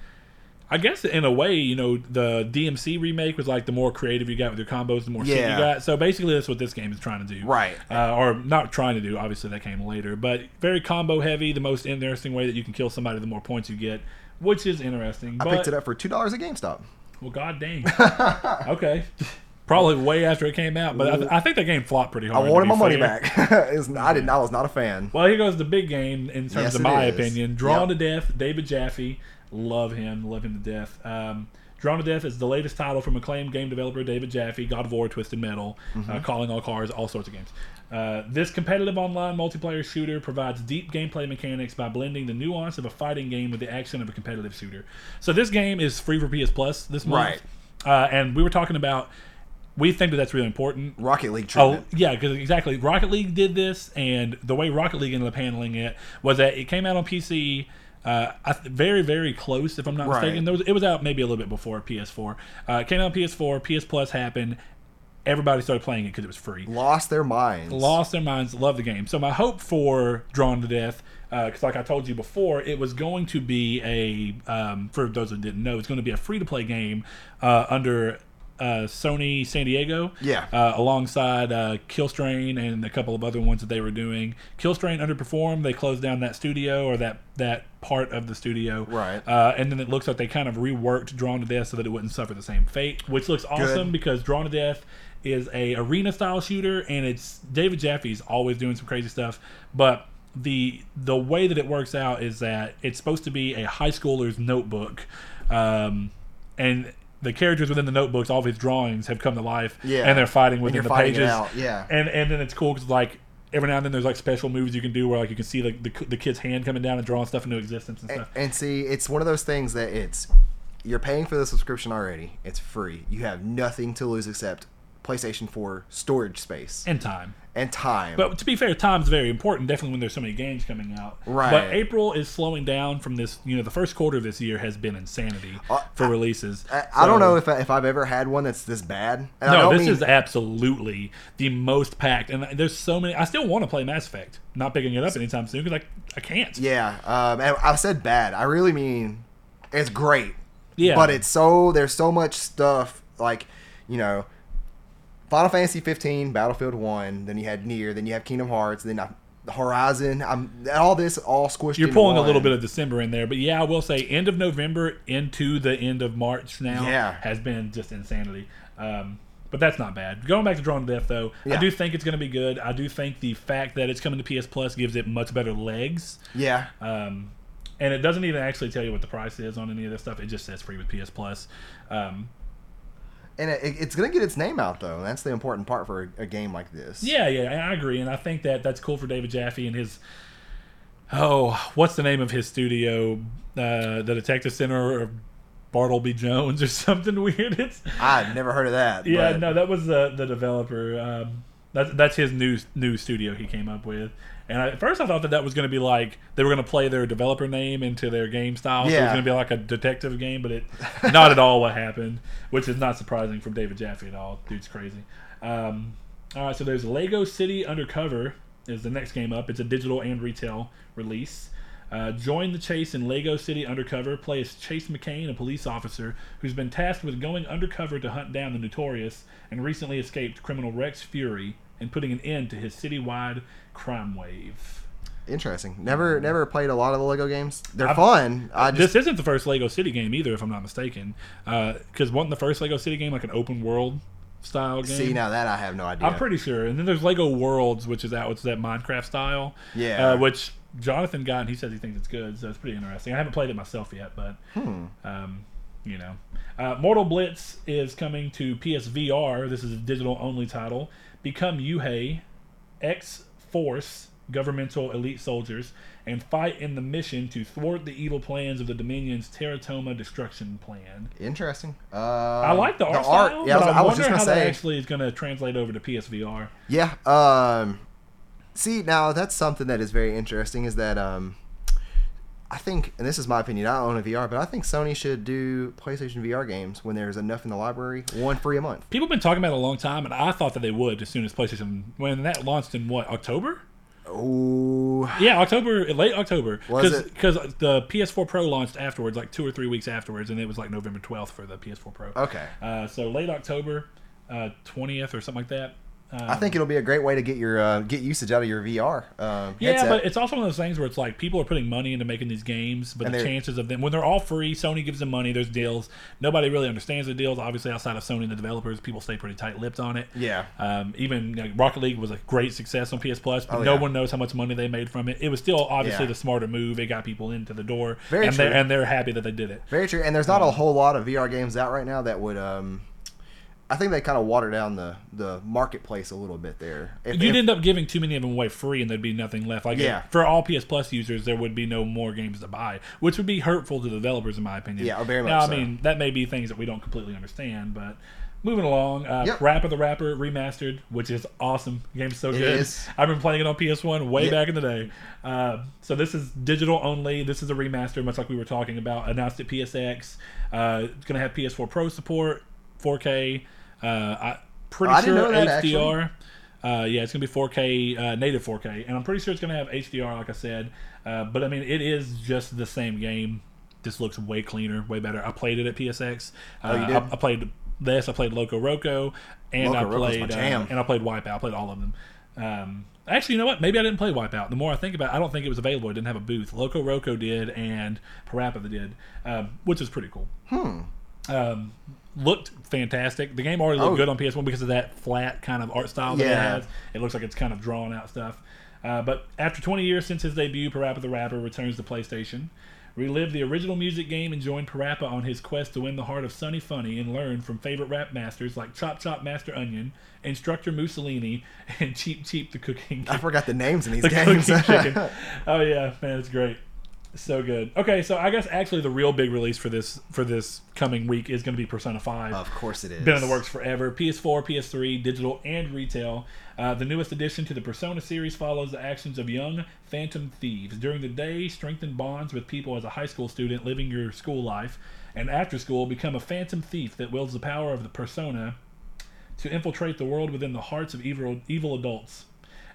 I guess in a way, you know, the DMC remake was like the more creative you got with your combos, the more shit you got. So basically, that's what this game is trying to do, Right. Uh, or not trying to do. Obviously, that came later, but very combo heavy. The most interesting way that you can kill somebody, the more points you get, which is interesting. I but, picked it up for two dollars at GameStop. Well, god dang. okay. Probably way after it came out, but I, th- I think that game flopped pretty hard. I wanted my money back. It's- I didn't. I was not a fan. Well, here goes the big game in terms Yes, of my opinion. Drawn Yep. to Death, David Jaffe. Love him. Love him to death. Um, Drawn to Death is the latest title from acclaimed game developer David Jaffe, God of War, Twisted Metal, Mm-hmm. uh, Calling All Cars, all sorts of games. Uh, this competitive online multiplayer shooter provides deep gameplay mechanics by blending the nuance of a fighting game with the action of a competitive shooter. So this game is free for PS Plus this month. Right. Uh, and we were talking about, we think that that's really important. Rocket League Oh yeah, because exactly. Rocket League did this, and the way Rocket League ended up handling it was that it came out on PC. Uh, I th- very very close, if I'm not Right. mistaken. There was, it was out maybe a little bit before PS4. Uh, it came out on PS4. PS Plus happened. Everybody started playing it because it was free. Lost their minds. Lost their minds, love the game. So my hope for Drawn to Death, because like I told you before, it was going to be a um, for those who didn't know, it's going to be a free to play game uh, under uh, Sony San Diego. Yeah. Uh, alongside uh, Killstrain and a couple of other ones that they were doing. Killstrain underperformed. They closed down that studio or that that part of the studio. Right. Uh, and then it looks like they kind of reworked Drawn to Death so that it wouldn't suffer the same fate, which looks awesome because Drawn to Death is a arena style shooter and it's David Jaffe's always doing some crazy stuff, but the the way that it works out is that it's supposed to be a high schooler's notebook, um, and the characters within the notebooks, all of his drawings have come to life, Yeah. and they're fighting within the pages, yeah. and and then it's cool because like every now and then there's like special moves you can do where like you can see like the, the kid's hand coming down and drawing stuff into existence and And, stuff. and see, it's one of those things that it's you're paying for the subscription already. It's free. You have nothing to lose except PlayStation 4 storage space and time. And time. But to be fair, time's very important, definitely when there's so many games coming out. Right. But April is slowing down from this. You know, the first quarter of this year has been insanity Uh, for releases. I, I don't know if, I, if I've ever had one that's this bad. And I No, this mean- is absolutely the most packed, and there's so many. I still want to play Mass Effect. Not picking it up anytime soon because I, I can't. Yeah, um, and I said bad. I really mean it's great. Yeah. But it's so there's so much stuff like you know, Final Fantasy 15, Battlefield 1, then you had Nier, then you have Kingdom Hearts, then uh, Horizon. I'm all this all squished. You're pulling a little bit of December in there, but yeah, I will say end of November into the end of March now Yeah. has been just insanity. Um, but that's not bad. Going back to Drawn to Death, though, I do think it's going to be good. I do think the fact that it's coming to PS Plus gives it much better legs. Yeah, Um, and it doesn't even actually tell you what the price is on any of this stuff. It just says free with PS Plus. Um, and it, it's gonna get its name out though. That's the important part for a, a game like this. yeah, yeah, I agree, and I think that that's cool for David Jaffe and his. Oh, what's the name of his studio? Uh, the Detective Center or Bartleby Jones or something weird. It's I've never heard of that. yeah, but- no, that was the the developer. Um, that's that's his new new studio he came up with. And I, at first, I thought that that was going to be like they were going to play their developer name into their game style. So it was Yeah. going to be like a detective game, but it not at all what happened, which is not surprising from David Jaffe at all. Dude's crazy. Um, all right, so there's Lego City Undercover is the next game up. It's a digital and retail release. Uh, join the chase in Lego City Undercover. Play as Chase McCain, a police officer who's been tasked with going undercover to hunt down the notorious and recently escaped criminal Rex Fury and putting an end to his citywide crime wave. Interesting. Never never played a lot of the Lego games. They're I've- fun. I just this isn't the first Lego City game either, if I'm not mistaken. Because wasn't the first Lego City game like an open world style game? see now that I have no idea. I'm pretty sure. And then there's Lego Worlds, which is which is that Minecraft style. Yeah. Uh, which Jonathan got, and he says he thinks it's good, so it's pretty interesting. I haven't played it myself yet, but Hmm. um, you know, uh, Mortal Blitz is coming to PSVR. This is a digital only title. Become Yuhei, X Force governmental elite soldiers, and fight in the mission to thwart the evil plans of the Dominion's Teratoma destruction plan. Interesting. Uh, I like the art style, Yeah, I was, I, was wonder just how gonna that say. actually is going to translate over to PSVR. Yeah. Um, see, now that's something that is very interesting. Is that um, I think, and this is my opinion. I don't own a VR, but I think Sony should do PlayStation VR games when there's enough in the library, one free a month. People have been talking about it a long time, and I thought that they would as soon as PlayStation when that launched in what October? Oh, Yeah, October, late October. Was it? Because the PS4 Pro launched afterwards, like two or three weeks afterwards, and it was like November 12th for the PS4 Pro. okay. Uh, so late October, uh, 20th or something like that. Um, I think it'll be a great way to get your uh, get usage out of your VR. Um, Yeah, headset. but it's also one of those things where it's like people are putting money into making these games, but And the chances of them when they're all free, Sony gives them money. There's deals. Nobody really understands the deals. Obviously, outside of Sony and the developers, people stay pretty tight-lipped on it. yeah. Um, even like, Rocket League was a great success on PS Plus, but Oh, no yeah. one knows how much money they made from it. It was still obviously Yeah. the smarter move. It got people into the door, Very and true. they're and they're happy that they did it. Very true. And there's not a whole lot of VR games out right now that would. Um, I think they kind of water down the the marketplace a little bit there. If, You'd if- end up giving too many of them away free, and there'd be nothing left. Like Yeah. for all PS Plus users, there would be no more games to buy, which would be hurtful to the developers, in my opinion. Yeah, very much Now, so. I mean, that may be things that we don't completely understand, but. Moving along, uh, Yep. Parappa the Rapper remastered, which is awesome. The game's so It good. is. I've been playing it on PS1 way Yeah. back in the day. Uh, so this is digital only. This is a remaster, much like we were talking about. Announced at PSX. Uh, it's going to have PS4 Pro support, 4K. Uh, I pretty didn't sure HDR. Uh, yeah, it's gonna be 4K, uh, native 4K, and I'm pretty sure it's gonna have HDR, like I said. Uh, but I mean, it is just the same game. This looks way cleaner, way better. I played it at PSX. Uh, Oh, you did? I, I played this. I played Loco Roco, and Loco I played uh, and I played Wipeout. I played all of them. Um, actually, you know what? Maybe I didn't play Wipeout. The more I think about it, I don't think it was available. It didn't have a booth. Loco Roco did, and Parappa did, um, which is pretty cool. Hmm. Um, looked fantastic. The game already looked Oh. good on PS1 because of that flat kind of art style that it has. It looks like it's kind of drawn out stuff. Uh, but after 20 years since his debut, Parappa the Rapper returns to PlayStation. Relive the original music game and join Parappa on his quest to win the heart of Sunny Funny and learn from favorite rap masters like Chop Chop Master Onion, Instructor Mooselini, and Cheap Cheap the Cooking I forgot the names in these the games. Oh yeah, man, it's great. So good. Okay, so I guess actually the real big release for this for this coming week is going to be Persona Five. of course it is. Been in the works forever. PS4, PS3, digital, and retail. Uh, the newest addition to the Persona series follows the actions of young phantom thieves. During the day, strengthen bonds with people as a high school student living your school life, and after school, become a phantom thief that wields the power of the persona to infiltrate the world within the hearts of evil, evil adults.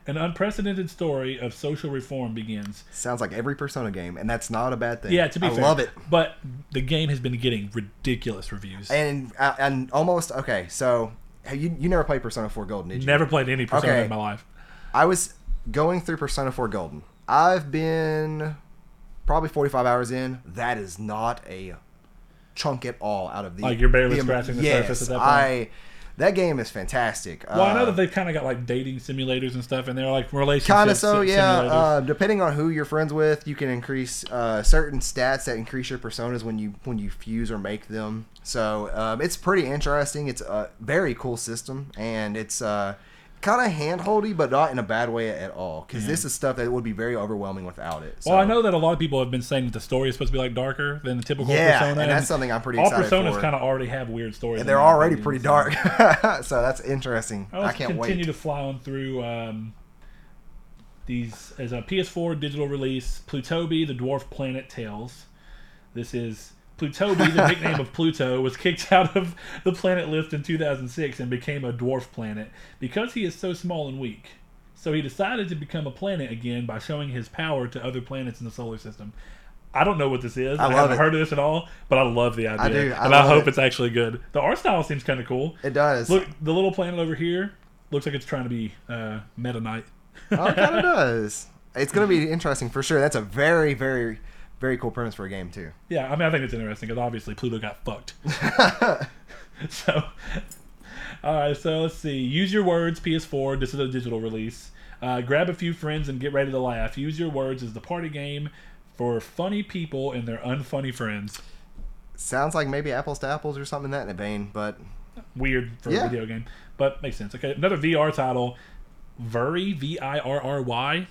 An unprecedented story of social reform begins. Sounds like every Persona game, and that's not a bad thing. Yeah, to be I fair, love it. But the game has been getting ridiculous reviews. And uh, and almost okay. So you you never played Persona 4 Golden, did you? Never played any Persona Okay. in my life. I was going through Persona 4 Golden. I've been probably 45 hours in. That is not a chunk at all out of the. Like, you're barely the- scratching the yes, surface at that point? I. That game is fantastic. Well, I know Uh, that they've kind of got like dating simulators and stuff, and they're like relationship Kind of so, yeah. Uh, depending on who you're friends with, you can increase uh, certain stats that increase your personas when you when you fuse or make them. So um, it's pretty interesting. It's a very cool system, and it's uh, kind of handholdy, but not in a bad way at all. Because this is stuff that would be very overwhelming without it. So. well, I know that a lot of people have been saying that the story is supposed to be like darker than the typical Yeah, Persona, and that's something I'm pretty all Personas kind of already have weird stories. And they're already pretty so- dark, so that's interesting. I'll I can't continue wait. to fly on through um, these as a PS4 digital release. Plutobi, the dwarf planet Tales. This is Plutobi, the nickname of Pluto, was kicked out of the planet list in 2006 and became a dwarf planet because he is so small and weak. So he decided to become a planet again by showing his power to other planets in the solar system. I don't know what this is. I I, haven't it. heard of this at all, but I love the idea, do. I and I hope it. it's actually good. The art style seems kind of cool. It does. Look, the little planet over here looks like it's trying to be uh, Meta Knight. oh, it kind of does. It's gonna be interesting for sure. That's a very, very, very cool premise for a game too. Yeah, I mean, I think it's interesting because obviously Pluto got fucked. so, all right, so let's see. Use your words, PS4. This is a digital release. Uh, grab a few friends and get ready to laugh. Use your words is the party game for funny people and their unfunny friends. Sounds like maybe apples to apples or something in that in a vein, but Weird for Yeah. a video game, but makes sense. Okay, another VR title, Virry V I R R Y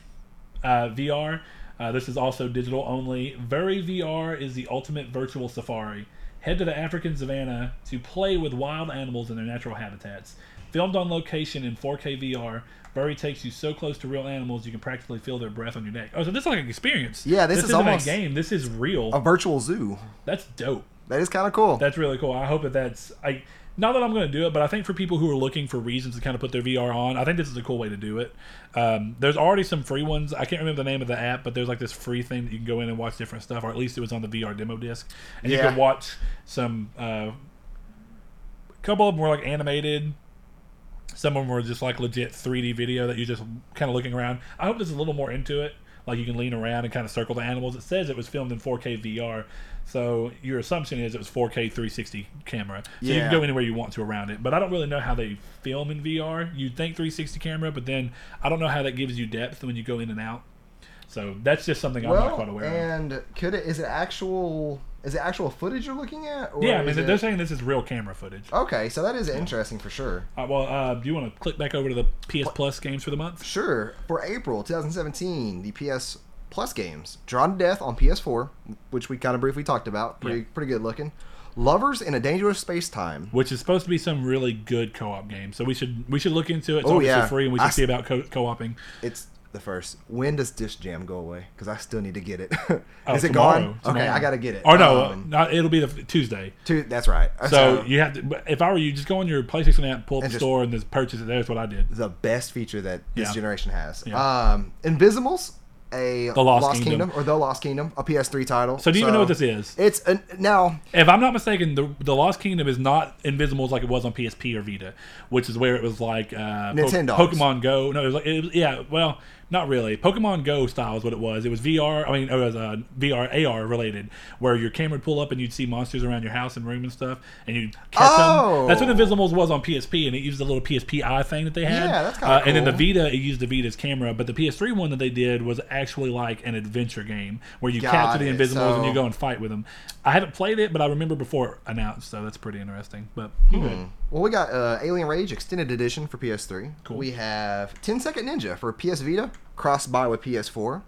uh, VR. Uh, this is also digital only. Virry VR is the ultimate virtual safari. Head to the African savannah to play with wild animals in their natural habitats. Filmed on location in 4K VR, Virry takes you so close to real animals you can practically feel their breath on your neck. Oh, so this is like an experience. Yeah, this is isn't almost- a game. This is real. a virtual zoo. That's dope. That is kind of cool. That's really cool. I hope that that's I. Not that I'm going to do it, but I think for people who are looking for reasons to kind of put their VR on, I think this is a cool way to do it. Um, there's already some free ones. I can't remember the name of the app, but there's like this free thing that you can go in and watch different stuff, or at least it was on the VR demo disc, and you can watch some. Uh, a couple of them were like animated. Some of them were just like legit 3D video that you're just kind of looking around. I hope there's a little more into it. Like you can lean around and kind of circle the animals. It says it was filmed in 4K VR, so your assumption is it was 4K 360 camera. So you can go anywhere you want to around it. But I don't really know how they film in VR. You'd think 360 camera, but then I don't know how that gives you depth when you go in and out. So that's just something I'm not quite aware of. and could it? Is it actual? Is it actual footage you're looking at? Or Yeah, I mean, they're it- saying this is real camera footage. Okay, so that is interesting for sure. Uh, well, uh, do you want to click back over to the PS Plus games for the month? Sure. For April 2017, the PS Plus games: Drawn to Death on PS4, which we kind of briefly talked about. Pretty Yeah. pretty good looking. Lovers in a Dangerous Space Time. Which is supposed to be some really good co-op game. So we should we should look into it. It's Oh, yeah. free, and we should s- see about co- co-oping. It's the first. When does Disc Jam go away? Because I still need to get it. is Oh, it tomorrow, gone? Okay. I gotta get it. Or no, Um, not, it'll be the Tuesday. two, that's right. So you have to. If I were you, just go on your PlayStation app, pull up the just- store, and just purchase it. There's what I did. the best feature that this Yeah. generation has. Yeah. Um, Invisimals, a The Lost Kingdom. or the Lost Kingdom, a PS3 title. So do you even know what this is? It's an, now. If I'm not mistaken, the the Lost Kingdom is not Invisimals like it was on PSP or Vita, which is where it was like uh, Nintendogs. Pokemon Go. No, it was like it was, yeah. Well, not really. Pokemon Go style is what it was. It was VR. I mean, it was uh, VR AR related, where your camera would pull up and you'd see monsters around your house and room and stuff, and you'd catch Oh. them. That's what Invisimals was on PSP, and it used the little PSP eye thing that they had. Yeah, that's kinda uh, And then the. Vita, it used the Vita's camera, but the PS3 one that they did was actually like an adventure game where you Got capture the. Invisimals and you go and fight with them. I haven't played it, but I remember before it announced, so that's pretty interesting. But you good. Well, we got uh, Alien Rage Extended Edition for PS3. Cool. We have 10 Second Ninja for PS Vita, cross-buy with PS4.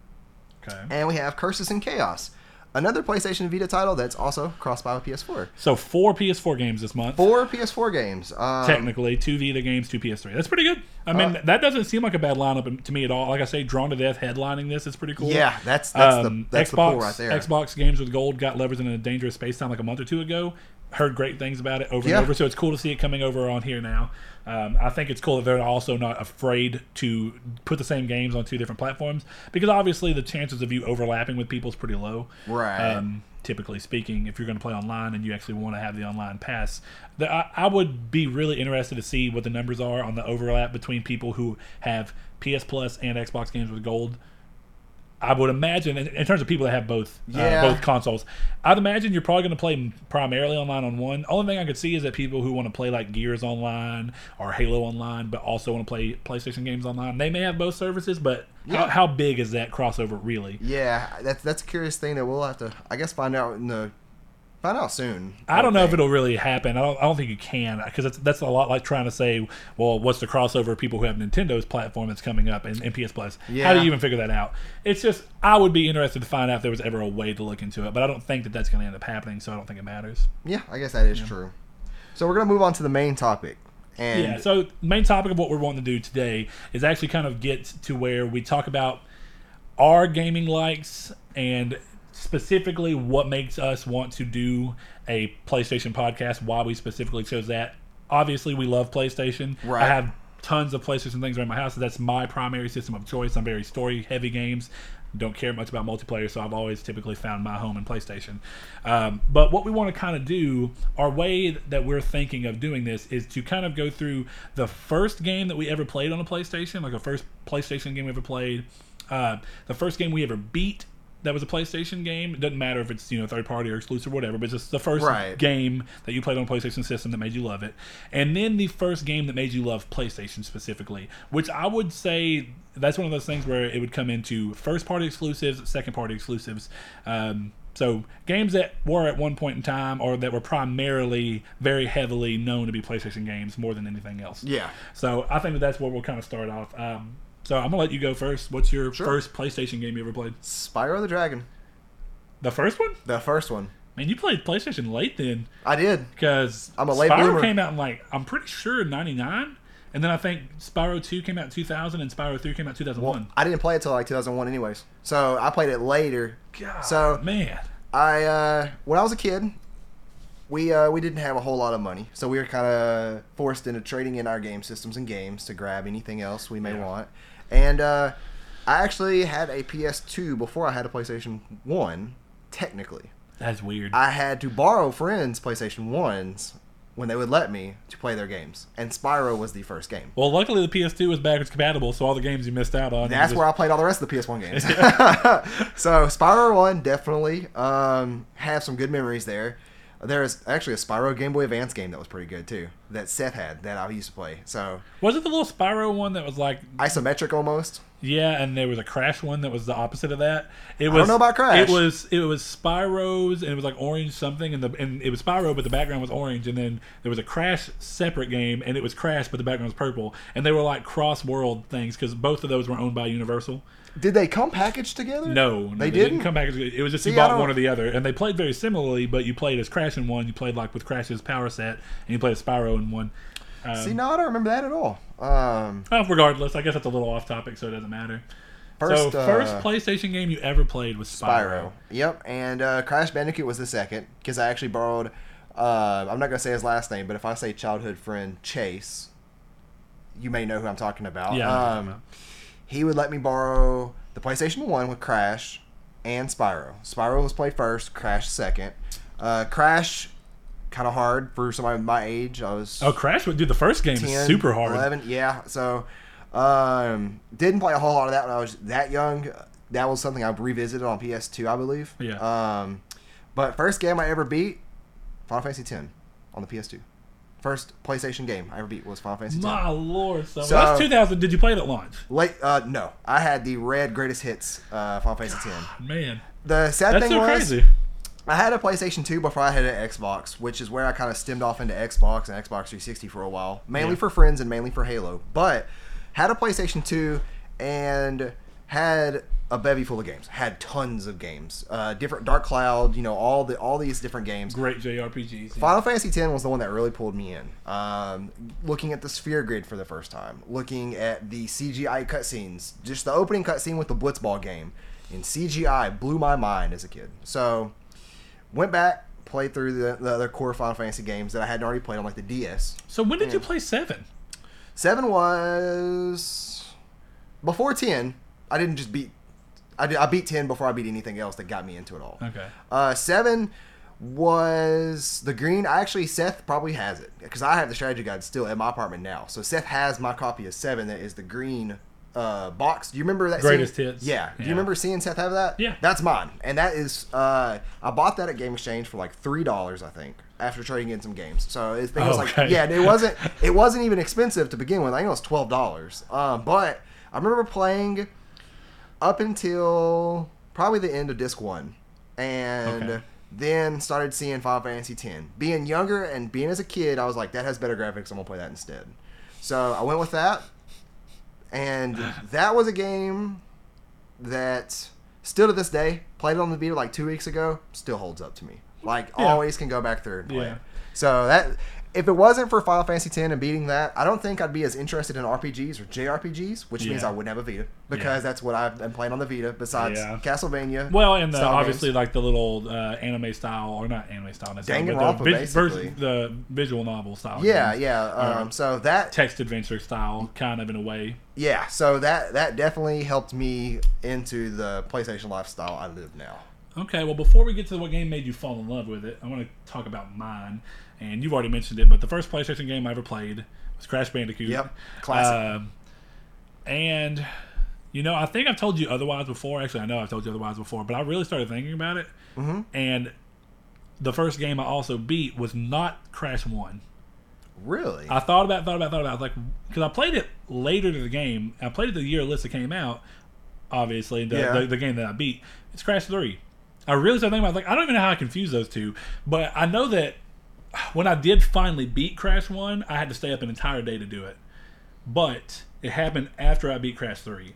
Okay. And we have Curses and Chaos, another PlayStation Vita title that's also cross-buy with PS4. So four PS4 games this month. Four PS4 games. Um, Technically, two Vita games, two PS3. That's pretty good. I mean, Uh, that doesn't seem like a bad lineup to me at all. Like I say, Drawn to Death headlining this is pretty cool. Yeah, that's that's Um, the that's Xbox, the right there. Xbox games with gold got Lovers in a Dangerous Space Time like a month or two ago. Heard great things about it over Yeah. and over, so it's cool to see it coming over on here now. Um, I think it's cool that they're also not afraid to put the same games on two different platforms because obviously the chances of you overlapping with people is pretty low. Right. Um, typically speaking, if you're going to play online and you actually want to have the online pass, the, I, I would be really interested to see what the numbers are on the overlap between people who have PS Plus and Xbox games with gold. I would imagine, in, in terms of people that have both Yeah. uh, both consoles, I'd imagine you're probably going to play primarily online on one. Only thing I could see is that people who want to play like Gears online or Halo online, but also want to play PlayStation games online, they may have both services. But how, how big is that crossover really? yeah, that's that's a curious thing that we'll have to, I guess, find out in the find out soon. I don't know if it'll really happen. I don't. I don't think you can because that's that's a lot like trying to say, well, what's the crossover of people who have Nintendo's platform that's coming up and, and PS Plus? How do you even figure that out? It's just I would be interested to find out if there was ever a way to look into it, but I don't think that that's going to end up happening. So I don't think it matters. Yeah, I guess that is true. So we're gonna move on to the main topic, and yeah. So main topic of what we're wanting to do today is actually kind of get to where we talk about our gaming likes and specifically what makes us want to do a PlayStation podcast. Why we specifically chose that. Obviously, we love PlayStation. Right. I have tons of PlayStation things around my house. So that's my primary system of choice. I'm very story heavy games. Don't care much about multiplayer, so I've always typically found my home in PlayStation. Um, but what we want to kind of do, our way that we're thinking of doing this is to kind of go through the first game that we ever played on a PlayStation, like the first PlayStation game we ever played, Uh, the first game we ever beat that was a PlayStation game. It doesn't matter if it's you know third party or exclusive or whatever, but it's just the first Right. game that you played on a PlayStation system that made you love it, and then the first game that made you love PlayStation specifically, which I would say that's one of those things where it would come into first party exclusives, second party exclusives. Um, so games that were at one point in time or that were primarily very heavily known to be PlayStation games more than anything else. Yeah. So I think that that's where we'll kind of start off. Um, so I'm gonna let you go first. What's your Sure. first PlayStation game you ever played? Spyro the Dragon, The first one? the first one. Man, you played PlayStation late then, I did. because I'm a late Spyro bloomer. came out in like I'm pretty sure '99, and then I think Spyro 2 came out in 2000, and Spyro 3 came out in 2001. I didn't play it till like 2001, anyways. So I played it later. God, So- man, I uh, when I was a kid, we uh, we didn't have a whole lot of money, so we were kind of forced into trading in our game systems and games to grab anything else we may Yeah. want. And uh, I actually had a PS2 before I had a PlayStation One. Technically, that's weird. I had to borrow friends' PlayStation Ones when they would let me to play their games, and Spyro was the first game. well, luckily the PS2 was backwards compatible, so all the games you missed out on. That's just- where I played all the rest of the PS1 games. so Spyro One definitely um, have some good memories there. There's actually a Spyro Game Boy Advance game that was pretty good too. That Seth had that I used to play. So was it the little Spyro one that was like isometric almost. Yeah, and there was a Crash one that was the opposite of that. It was, don't know about Crash. It was it was Spyro's and it was like orange something, and the and it was Spyro, but the background was orange, and then there was a Crash separate game, and it was Crash, but the background was purple, and they were like cross world things because both of those were owned by Universal. Did they come packaged together? No, no They didn't didn't? come back. as It was just See, you bought one or the other, and they played very similarly, but you played as Crash in one, you played like with Crash's power set, and you played as Spyro in one. Um, See, no, I don't remember that at all. Um, well, regardless, I guess that's a little off topic, so it doesn't matter. first, so uh, first PlayStation game you ever played was Spyro. Yep, and uh, Crash Bandicoot was the second because I actually borrowed. Uh, I'm not gonna say his last name, but if I say childhood friend Chase, you may know who I'm talking about. Yeah, Um, talking about. He would let me borrow the PlayStation One with Crash and Spyro. Spyro was played first, Crash second. Uh, Crash, kind of hard for somebody my age. I was Oh, Crash would do the first game 10, is super hard. 11, yeah. So, um, didn't play a whole lot of that when I was that young. That was something I revisited on PS2, I believe. Yeah. Um, but first game I ever beat, Final Fantasy X on the PS2. First PlayStation game I ever beat was Final Fantasy X. My lord, so, So- that's 2000. Did you play it at launch? Late, uh, no, I had the red greatest hits, uh, Final Fantasy X. Man, The sad that's thing so was, crazy. I had a PlayStation 2 before I had an Xbox, which is where I kind of stemmed off into Xbox and Xbox 360 for a while, mainly Yeah. for friends and mainly for Halo. But had a PlayStation 2 and had a bevy full of games. Had tons of games, uh, different Dark Cloud, you know, all the all these different games. Great JRPGs. yeah. Final Fantasy X was the one that really pulled me in. Um, looking at the sphere grid for the first time, looking at the CGI cutscenes, just the opening cutscene with the Blitzball game in CGI blew my mind as a kid. So, went back, played through the, the other core Final Fantasy games that I hadn't already played on like the DS. So when did you play seven? Seven was before ten. I didn't just beat. I, did, I beat ten before I beat anything else that got me into it all. Okay. Uh, seven was the green. I actually Seth probably has it because I have the strategy guide still at my apartment now. So Seth has my copy of seven that is the green uh, box. Do you remember that? Greatest scene? hits. Yeah. Do you remember seeing Seth have that? Yeah. That's mine, and that is uh, I bought that at Game Exchange for like three dollars, I think, after trading in some games. So it, was like Okay. yeah, it wasn't it wasn't even expensive to begin with. I think it was twelve dollars. Um, but I remember playing up until probably the end of disc one, and Okay. then started seeing Final Fantasy X. Being younger and being as a kid, I was like, that has better graphics. I'm gonna play that instead. So I went with that, and that was a game that still to this day played it on the Vita like two weeks ago. Still holds up to me. Like Yeah. always can go back through and play Yeah. So that if it wasn't for Final Fantasy X and beating that, I don't think I'd be as interested in RPGs or JRPGs, which means I wouldn't have a Vita because that's what I've been playing on the Vita. Besides Yeah. Castlevania, Well, and the, obviously games. like the little uh, anime style, or not anime style necessarily, Danganronpa, but the, vis- basically. vers- the visual novel style. yeah, games. yeah. Um, Uh, so that Text adventure style, kind of in a way. yeah, so that that definitely helped me into the PlayStation lifestyle I live now. Okay, well, before we get to what game made you fall in love with it, I want to talk about mine. And you've already mentioned it, but the first PlayStation game I ever played was Crash Bandicoot. Yep, classic. Um, and You know, I think I've told you otherwise before. Actually, I know I've told you otherwise before, but I really started thinking about it. Mm-hmm. And the first game I also beat was not Crash 1. Really? I thought about, thought about, thought about. I was like, because I played it later to the game. I played it the year Alyssa came out. Obviously, the, Yeah. the, the game that I beat, it's Crash Three. I really started thinking about, like, I don't even know how I confuse those two, but I know that when I did finally beat Crash One, I had to stay up an entire day to do it. But it happened after I beat Crash Three.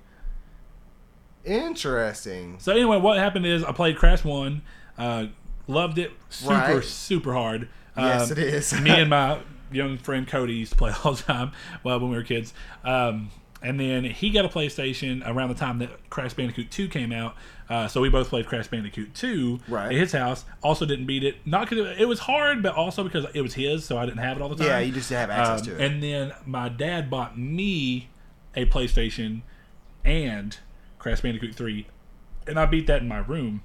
Interesting. So anyway, what happened is I played Crash One, uh, loved it, super Right. super hard. Yes, Um, it is. me and my young friend Cody used to play all the time. Well, when we were kids, um, and then he got a PlayStation around the time that Crash Bandicoot Two came out. Uh, so we both played Crash Bandicoot Two Right. at his house. Also didn't beat it, not because it, it was hard, but also because it was his, so I didn't have it all the time. Yeah, you just have access Um, to it. And then my dad bought me a PlayStation and Crash Bandicoot 3, and I beat that in my room.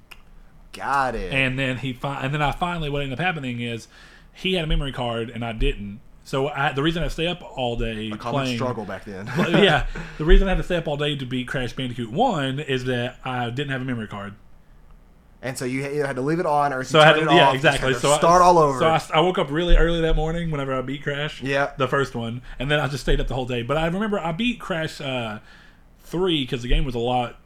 Got it. And then he fi- and then I finally what ended up happening is he had a memory card and I didn't. So I, the reason I stay up all day a common playing struggle back then. yeah, the reason I had to stay up all day to beat Crash Bandicoot 1 is that I didn't have a memory card. and so you either had to leave it on or So you I had to, yeah, off, exactly. to So start I, all over. So I, I woke up really early that morning whenever I beat Crash. Yeah. the first one, and then I just stayed up the whole day. But I remember I beat Crash uh, three because the game was a lot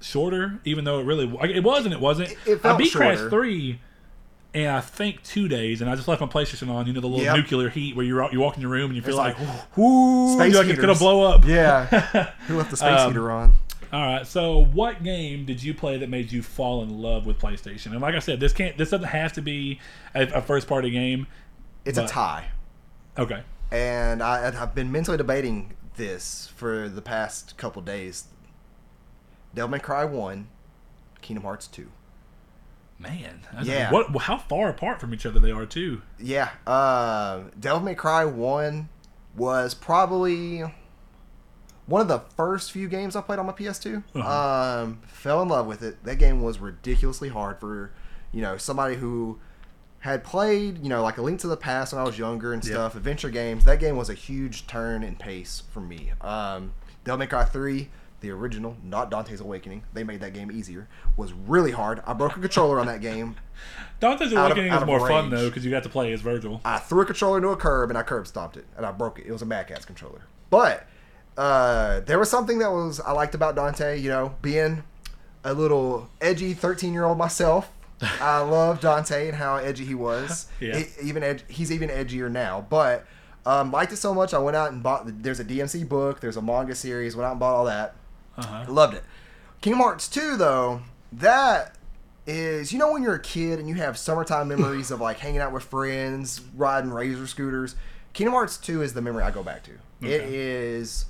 shorter, even though it really it was and it wasn't. It- it I beat Crash three. And I think two days, and I just left my PlayStation on. You know the little Yep. nuclear heat where you you walk in your room and you feel It's like, like, whoo, Space like it's gonna blow up. yeah. Who left the space Um, heater on? All right. So, what game did you play that made you fall in love with PlayStation? And like I said, this can't. This doesn't have to be a, a first party game. It's a tie. Okay. And I, I've been mentally debating this for the past couple days. Devil May Cry 1, Kingdom Hearts 2. Man. Yeah. What? How far apart from each other they are too? Yeah, uh, Devil May Cry 1 was probably one of the first few games I played on my PS2. Uh-huh. Um, fell in love with it. That game was ridiculously hard for, you know, somebody who had played, you know, like A Link to the Past when I was younger and Yep. stuff, adventure games. That game was a huge turn in pace for me. Um, Devil May Cry 3, the original, not Dante's Awakening, they made that game easier, was really hard. I broke a controller on that game. Dante's Out of- Awakening out is of more fun though because you got to play as Virgil. I threw a controller into a curb and I curb stomped it and I broke it. It was a Mad Catz controller. But uh, there was something that was I liked about Dante. You know, being a little edgy thirteen year old myself, I love Dante and how edgy he was. Yeah. He- even ed- he's even edgier now. But um, liked it so much, I went out and bought. There's a DMC book. There's a manga series. Went out and bought all that. Uh-huh. Loved it. Kingdom Hearts 2, though, that is, you know, when you're a kid and you have summertime memories of like hanging out with friends, riding razor scooters. Kingdom Hearts 2 is the memory I go back to. It Okay. is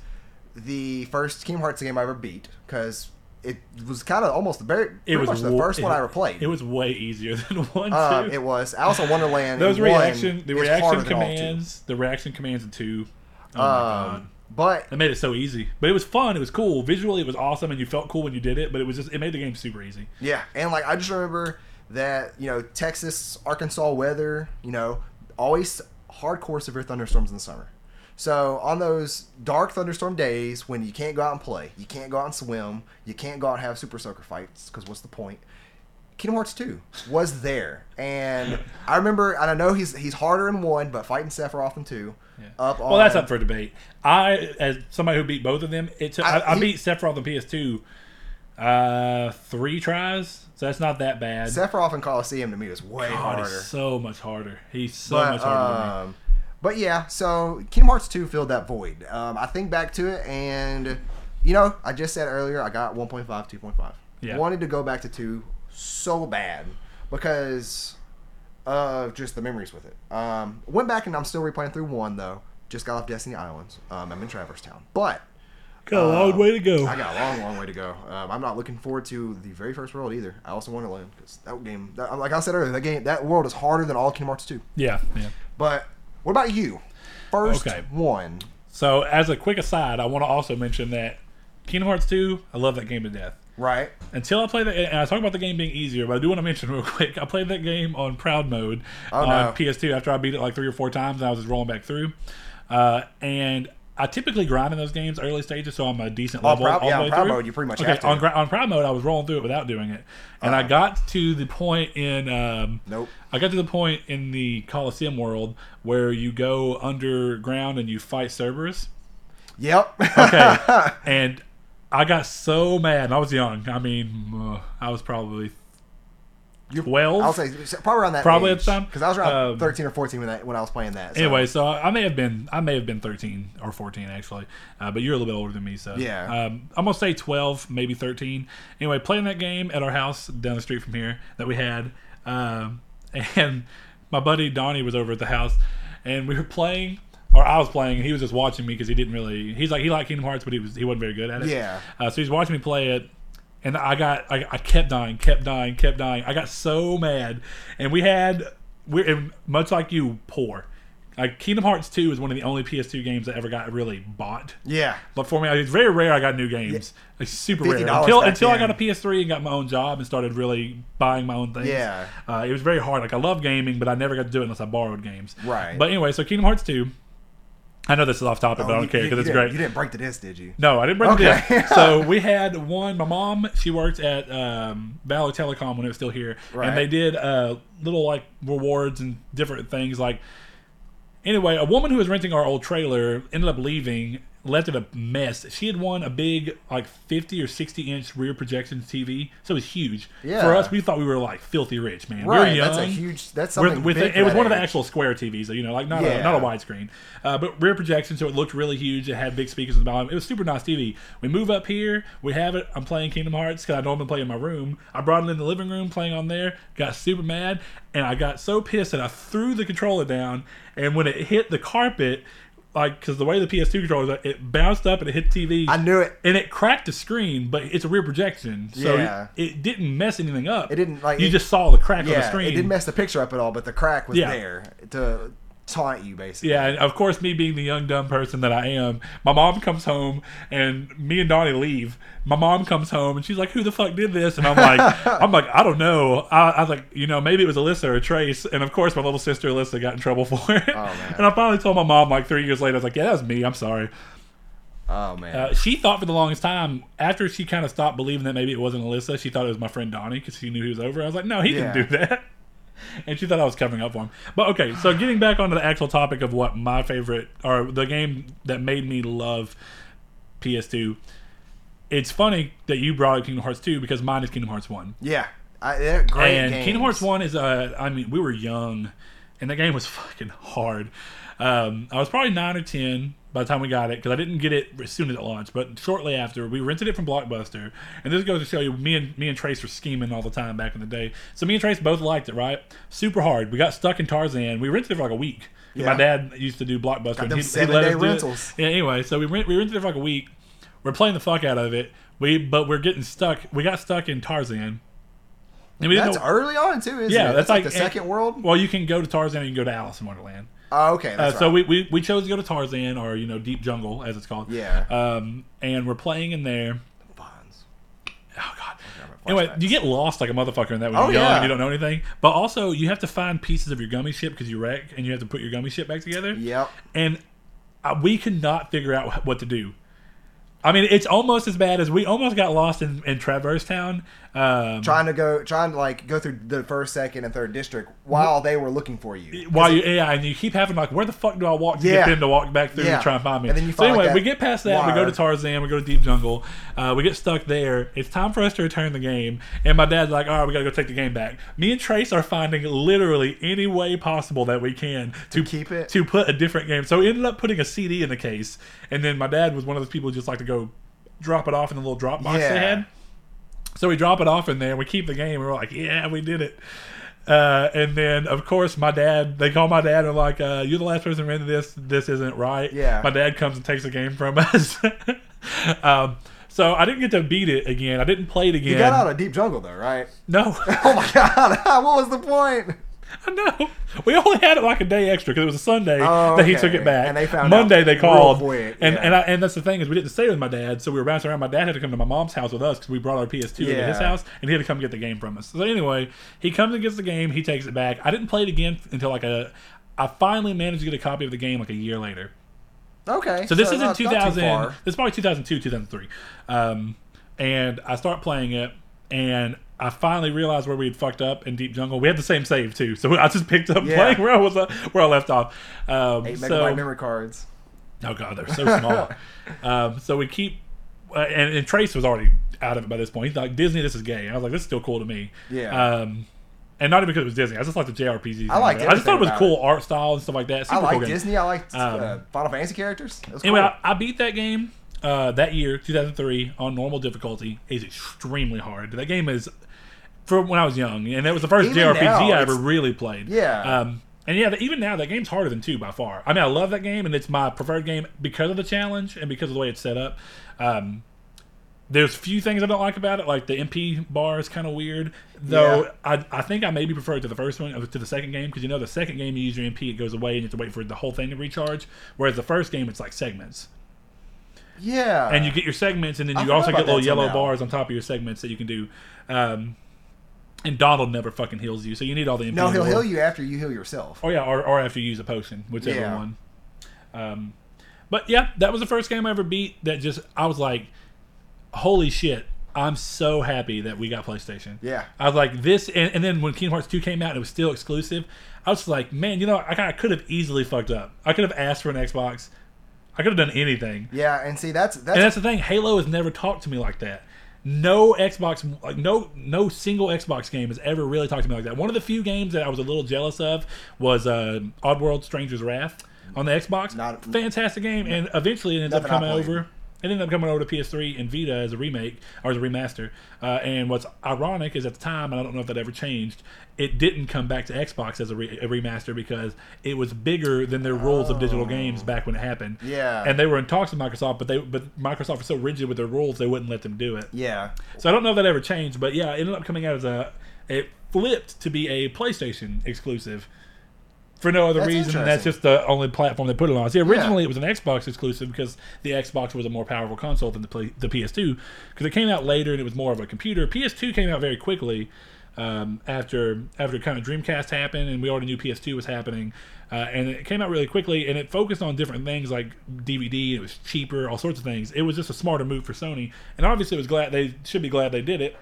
the first Kingdom Hearts game I ever beat because it was kind of almost the very, It was the first one I ever played. It was way easier than one. Uh, two. it was Alice in Wonderland. Those reaction, the reaction harder than all two. commands, the reaction commands in two. Oh my god. Um, but It made it so easy, but it was fun. It was cool. Visually, it was awesome, and you felt cool when you did it. But it was just it made the game super easy. Yeah, and like I just remember that you know Texas, Arkansas weather, you know, always hardcore severe thunderstorms in the summer. So on those dark thunderstorm days when you can't go out and play, you can't go out and swim, you can't go out and have super soaker fights because what's the point? Kingdom Hearts 2 was there, and I remember, and I know he's he's harder in one, but fighting Sephiroth in two, up on Well, that's up for debate. I, as somebody who beat both of them, it took, I, I- I, he- beat Sephiroth on PS2 uh, three tries, so that's not that bad. Sephiroth and Coliseum to me was way God, harder. so much harder. He's so but, much harder than me. um, but yeah, so Kingdom Hearts 2 filled that void. Um, I think back to it, and you know, I just said earlier I got 1.5, 2.5. Yeah. Wanted to go back to 2 so bad because of just the memories with it. Um, went back and I'm still replaying through 1 though. Just got off Destiny Islands. Um, I'm in Traverse Town. But Got a long uh, way to go. I got a long, long way to go. Um, I'm not looking forward to the very first world either. Alice in Wonderland because that game, that, like I said earlier, that game, that world is harder than all Kingdom Hearts 2. yeah, yeah. But what about you? First Okay. one. So, as a quick aside, I want to also mention that Kingdom Hearts 2, I love that game to death. Right. Until I play that, and I talk about the game being easier, but I do want to mention real quick, I played that game on Proud Mode Oh, on no. PS2 after I beat it like three or four times, and I was just rolling back through. Uh, and I typically grind in those games early stages, so I'm a decent On level. proud- all yeah, the on way proud through. mode, you pretty much okay, have to. On, on proud mode, I was rolling through it without doing it, and I Uh-huh. got to the point in. Um, Nope. I got to the point in the Coliseum world where you go underground and you fight Cerberus. Yep. Okay, and I got so mad. I was young. I mean, uh, I was probably You're- twelve. I'll say probably around that. Probably at the time. because I was around Um, thirteen or fourteen when that when I was playing that. so- Anyway, so I may have been I may have been 13 or 14 actually, uh, but you're a little bit older than me, so Yeah. Um, I'm gonna say 12, maybe 13. Anyway, playing that game at our house down the street from here that we had, um, and my buddy Donnie was over at the house, and we were playing. Or I was playing, and he was just watching me because he didn't really. He's like he liked Kingdom Hearts, but he was he wasn't very good at it. Yeah. Uh, so he's watching me play it, and I got I, I kept dying, kept dying, kept dying. I got so mad, and we had we and much like you, poor. Like Kingdom Hearts Two is one of the only PS2 games that ever got really bought. Yeah. But for me, it's very rare I got new games. Like super rare $50 until until I got a PS3 and got my own job and started really buying my own things. Yeah. uh, it was very hard. Like I love gaming, but I never got to do it unless I borrowed games. Right. But anyway, so Kingdom Hearts Two. I know this is off topic, but I Oh, don't you- care because it's great. You didn't break the disc, did you? No, I didn't break Okay. it in. So we had one. My mom, she worked at um, Valor Telecom when it was still here, Right. and they did uh, little like rewards and different things. Like anyway, a woman who was renting our old trailer ended up leaving, left it a mess. She had won a big like fifty or sixty inch rear projection TV, so it was huge. Yeah. For us, we thought we were like filthy rich, man. we were Right. young. That's a huge. That's something. with big it, it was one of the actual square TVs, so, you know, like not a not a widescreen, uh, but rear projection, so it looked really huge. It had big speakers in the bottom. It was super nice TV. We move up here, we have it. I'm playing Kingdom Hearts because I normally play in my room. I brought it in the living room, playing on there. Got super mad, and I got so pissed that I threw the controller down. And when it hit the carpet, like because the way the PS2 controller, is, it bounced up and it hit the TV I knew it. and it cracked the screen, but it's a rear projection, so Yeah. it didn't mess anything up. It didn't, like, you it- just saw the crack on the screen. It didn't mess the picture up at all, but the crack was Yeah. there to taunt you, basically. Yeah, and of course, me being the young dumb person that I am, my mom comes home and me and Donnie leave. My mom comes home and she's like, "Who the fuck did this?" And I'm like, "I'm like, I don't know." I, I was like, you know, maybe it was Alyssa or Trace. And of course, my little sister Alyssa got in trouble for it. Oh, man. And I finally told my mom like three years later, I was like, "Yeah, that was me. I'm sorry." Oh man. Uh, she thought for the longest time after she kind of stopped believing that maybe it wasn't Alyssa, she thought it was my friend Donnie because she knew he was over. I was like, "No, he Yeah. didn't do that." and she thought I was covering up for him. But okay, so getting back onto the actual topic of what my favorite or the game that made me love PS2. It's funny that you brought up Kingdom Hearts 2 because mine is Kingdom Hearts 1. yeah. I, they're great and games. Kingdom Hearts 1 is uh I mean, we were young and that game was fucking hard. Um, I was probably 9 or 10 by the time we got it because I didn't get it as soon as it launched, but shortly after we rented it from Blockbuster. And this goes to show you, me and me and Trace were scheming all the time back in the day. So me and Trace both liked it, right? Super hard. We got stuck in Tarzan. We rented it for like a week. Yeah. My dad used to do Blockbuster. and them he'd- he'd seven let day us do it. rentals. Yeah, anyway, so we rent, we rented it for like a week. We're playing the fuck out of it. We but we're getting stuck. We got stuck in Tarzan. And we That's know, early on too, isn't yeah, it? that's like, like the second world. well, you can go to Tarzan and you can go to Alice in Wonderland. Oh, okay. Uh, so right. we, we we chose to go to Tarzan or you know Deep Jungle as it's called. Yeah. Um, and we're playing in there. Bonds. Oh god. Anyway, you get lost like a motherfucker in that when Oh, you're young yeah. and you don't know anything. But also, you have to find pieces of your gummy ship because you wreck, and you have to put your gummy ship back together. Yep. And uh, we could not figure out what to do. I mean, it's almost as bad as we almost got lost in, in Traverse Town. Um, Trying to go, trying to like go through the first, second, and third district while they were looking for you. while you yeah, and you keep having like, where the fuck do I walk to Yeah. get them to walk back through Yeah. to try and find me? And then you so anyway, like, we get past that. We go to Tarzan. We go to Deep Jungle. Uh, we get stuck there. It's time for us to return the game. And my dad's like, all right, we gotta go take the game back. Me and Trace are finding literally any way possible that we can to keep it? to put a different game. So we ended up putting a CD in the case. And then my dad was one of those people who just like to go drop it off in the little drop box Yeah. they had. So we drop it off in there. We keep the game. We're like, yeah, we did it. Uh, and then, of course, my dad. They call my dad and like, uh, "You're the last person to render this. This isn't right." Yeah. My dad comes and takes the game from us. um, so I didn't get to beat it again. I didn't play it again. You got out of deep jungle though, right? no, Oh my god! what was the point? I know. We only had it like a day extra because it was a Sunday Oh, that he okay. took it back. And they found Monday they called, and yeah. and I, and that's the thing is we didn't stay with my dad, so we were bouncing around. My dad had to come to my mom's house with us because we brought our PS2 to his house, and he had to come get the game from us. So anyway, he comes and gets the game. He takes it back. I didn't play it again until like a. I finally managed to get a copy of the game like a year later. Okay. So this is in not- too 2000. This is probably 2002, 2003. Um, and I start playing it, and I finally realized where we had fucked up in Deep Jungle. We had the same save too, so I just picked up Yeah. playing where I was uh, where I left off. Um, Eight so, megabyte memory cards. Oh god, they're so small. um, so we keep, uh, and, and Trace was already out of it by this point. He's like Disney, this is gay. And I was like, this is still cool to me. Yeah. Um, and not even because it was Disney. I just like the JRPGs. I liked I just thought it was cool art style and stuff like that. I Super like cool. Disney. I like Um, uh, Final Fantasy characters. It Anyway, cool. I, I beat that game uh, that year, 2003, on normal difficulty. It's extremely hard. That game is from when I was young, and it was the first Even JRPG now, I ever really played. Yeah. Um, and yeah, even now that game's harder than two by far. I mean, I love that game, and it's my preferred game because of the challenge and because of the way it's set up. Um, there's few things I don't like about it, like the MP bar is kind of weird. Though Yeah. I, I think I maybe prefer it to the first one, uh, to the second game, because you know the second game you use your MP, it goes away, and you have to wait for the whole thing to recharge. Whereas the first game, it's like segments yeah. and you get your segments, and then you also get little yellow now. bars on top of your segments that you can do. Um, and Donald never fucking heals you, so you need all the. MP no, he'll heal you after you heal yourself. Oh yeah, or, or after you use a potion, whichever Yeah. one. Um, but yeah, that was the first game I ever beat. That just I was like, holy shit! I'm so happy that we got PlayStation. Yeah. I was like this, and, and then when Kingdom Hearts 2 came out, and it was still exclusive. I was like, man, you know, I, I could have easily fucked up. I could have asked for an Xbox. I could have done anything. Yeah, and see that's that's And that's the thing. Halo has never talked to me like that. No Xbox, like no no single Xbox game has ever really talked to me like that. One of the few games that I was a little jealous of was uh, Oddworld: Stranger's Wrath on the Xbox. Not- fantastic game, and eventually it ends up coming over. It ended up coming over to PS3 and Vita as a remake or as a remaster. Uh, and what's ironic is at the time, and I don't know if that ever changed, it didn't come back to Xbox as a, re- a remaster because it was bigger than their rules of digital games back when it happened. Yeah. And they were in talks with Microsoft, but they but Microsoft was so rigid with their rules they wouldn't let them do it. yeah. So I don't know if that ever changed, but yeah, it ended up coming out as a it flipped to be a PlayStation exclusive for no other That's reason. That's just the only platform they put it on. See, originally it was an Xbox exclusive because the Xbox was a more powerful console than the play, the PS2 because it came out later and it was more of a computer. PS2 came out very quickly um, after after kind of Dreamcast happened and we already knew PS2 was happening. Uh, and it came out really quickly, and it focused on different things like DVD. It was cheaper, all sorts of things. It was just a smarter move for Sony, and obviously, it was glad they should be glad they did it.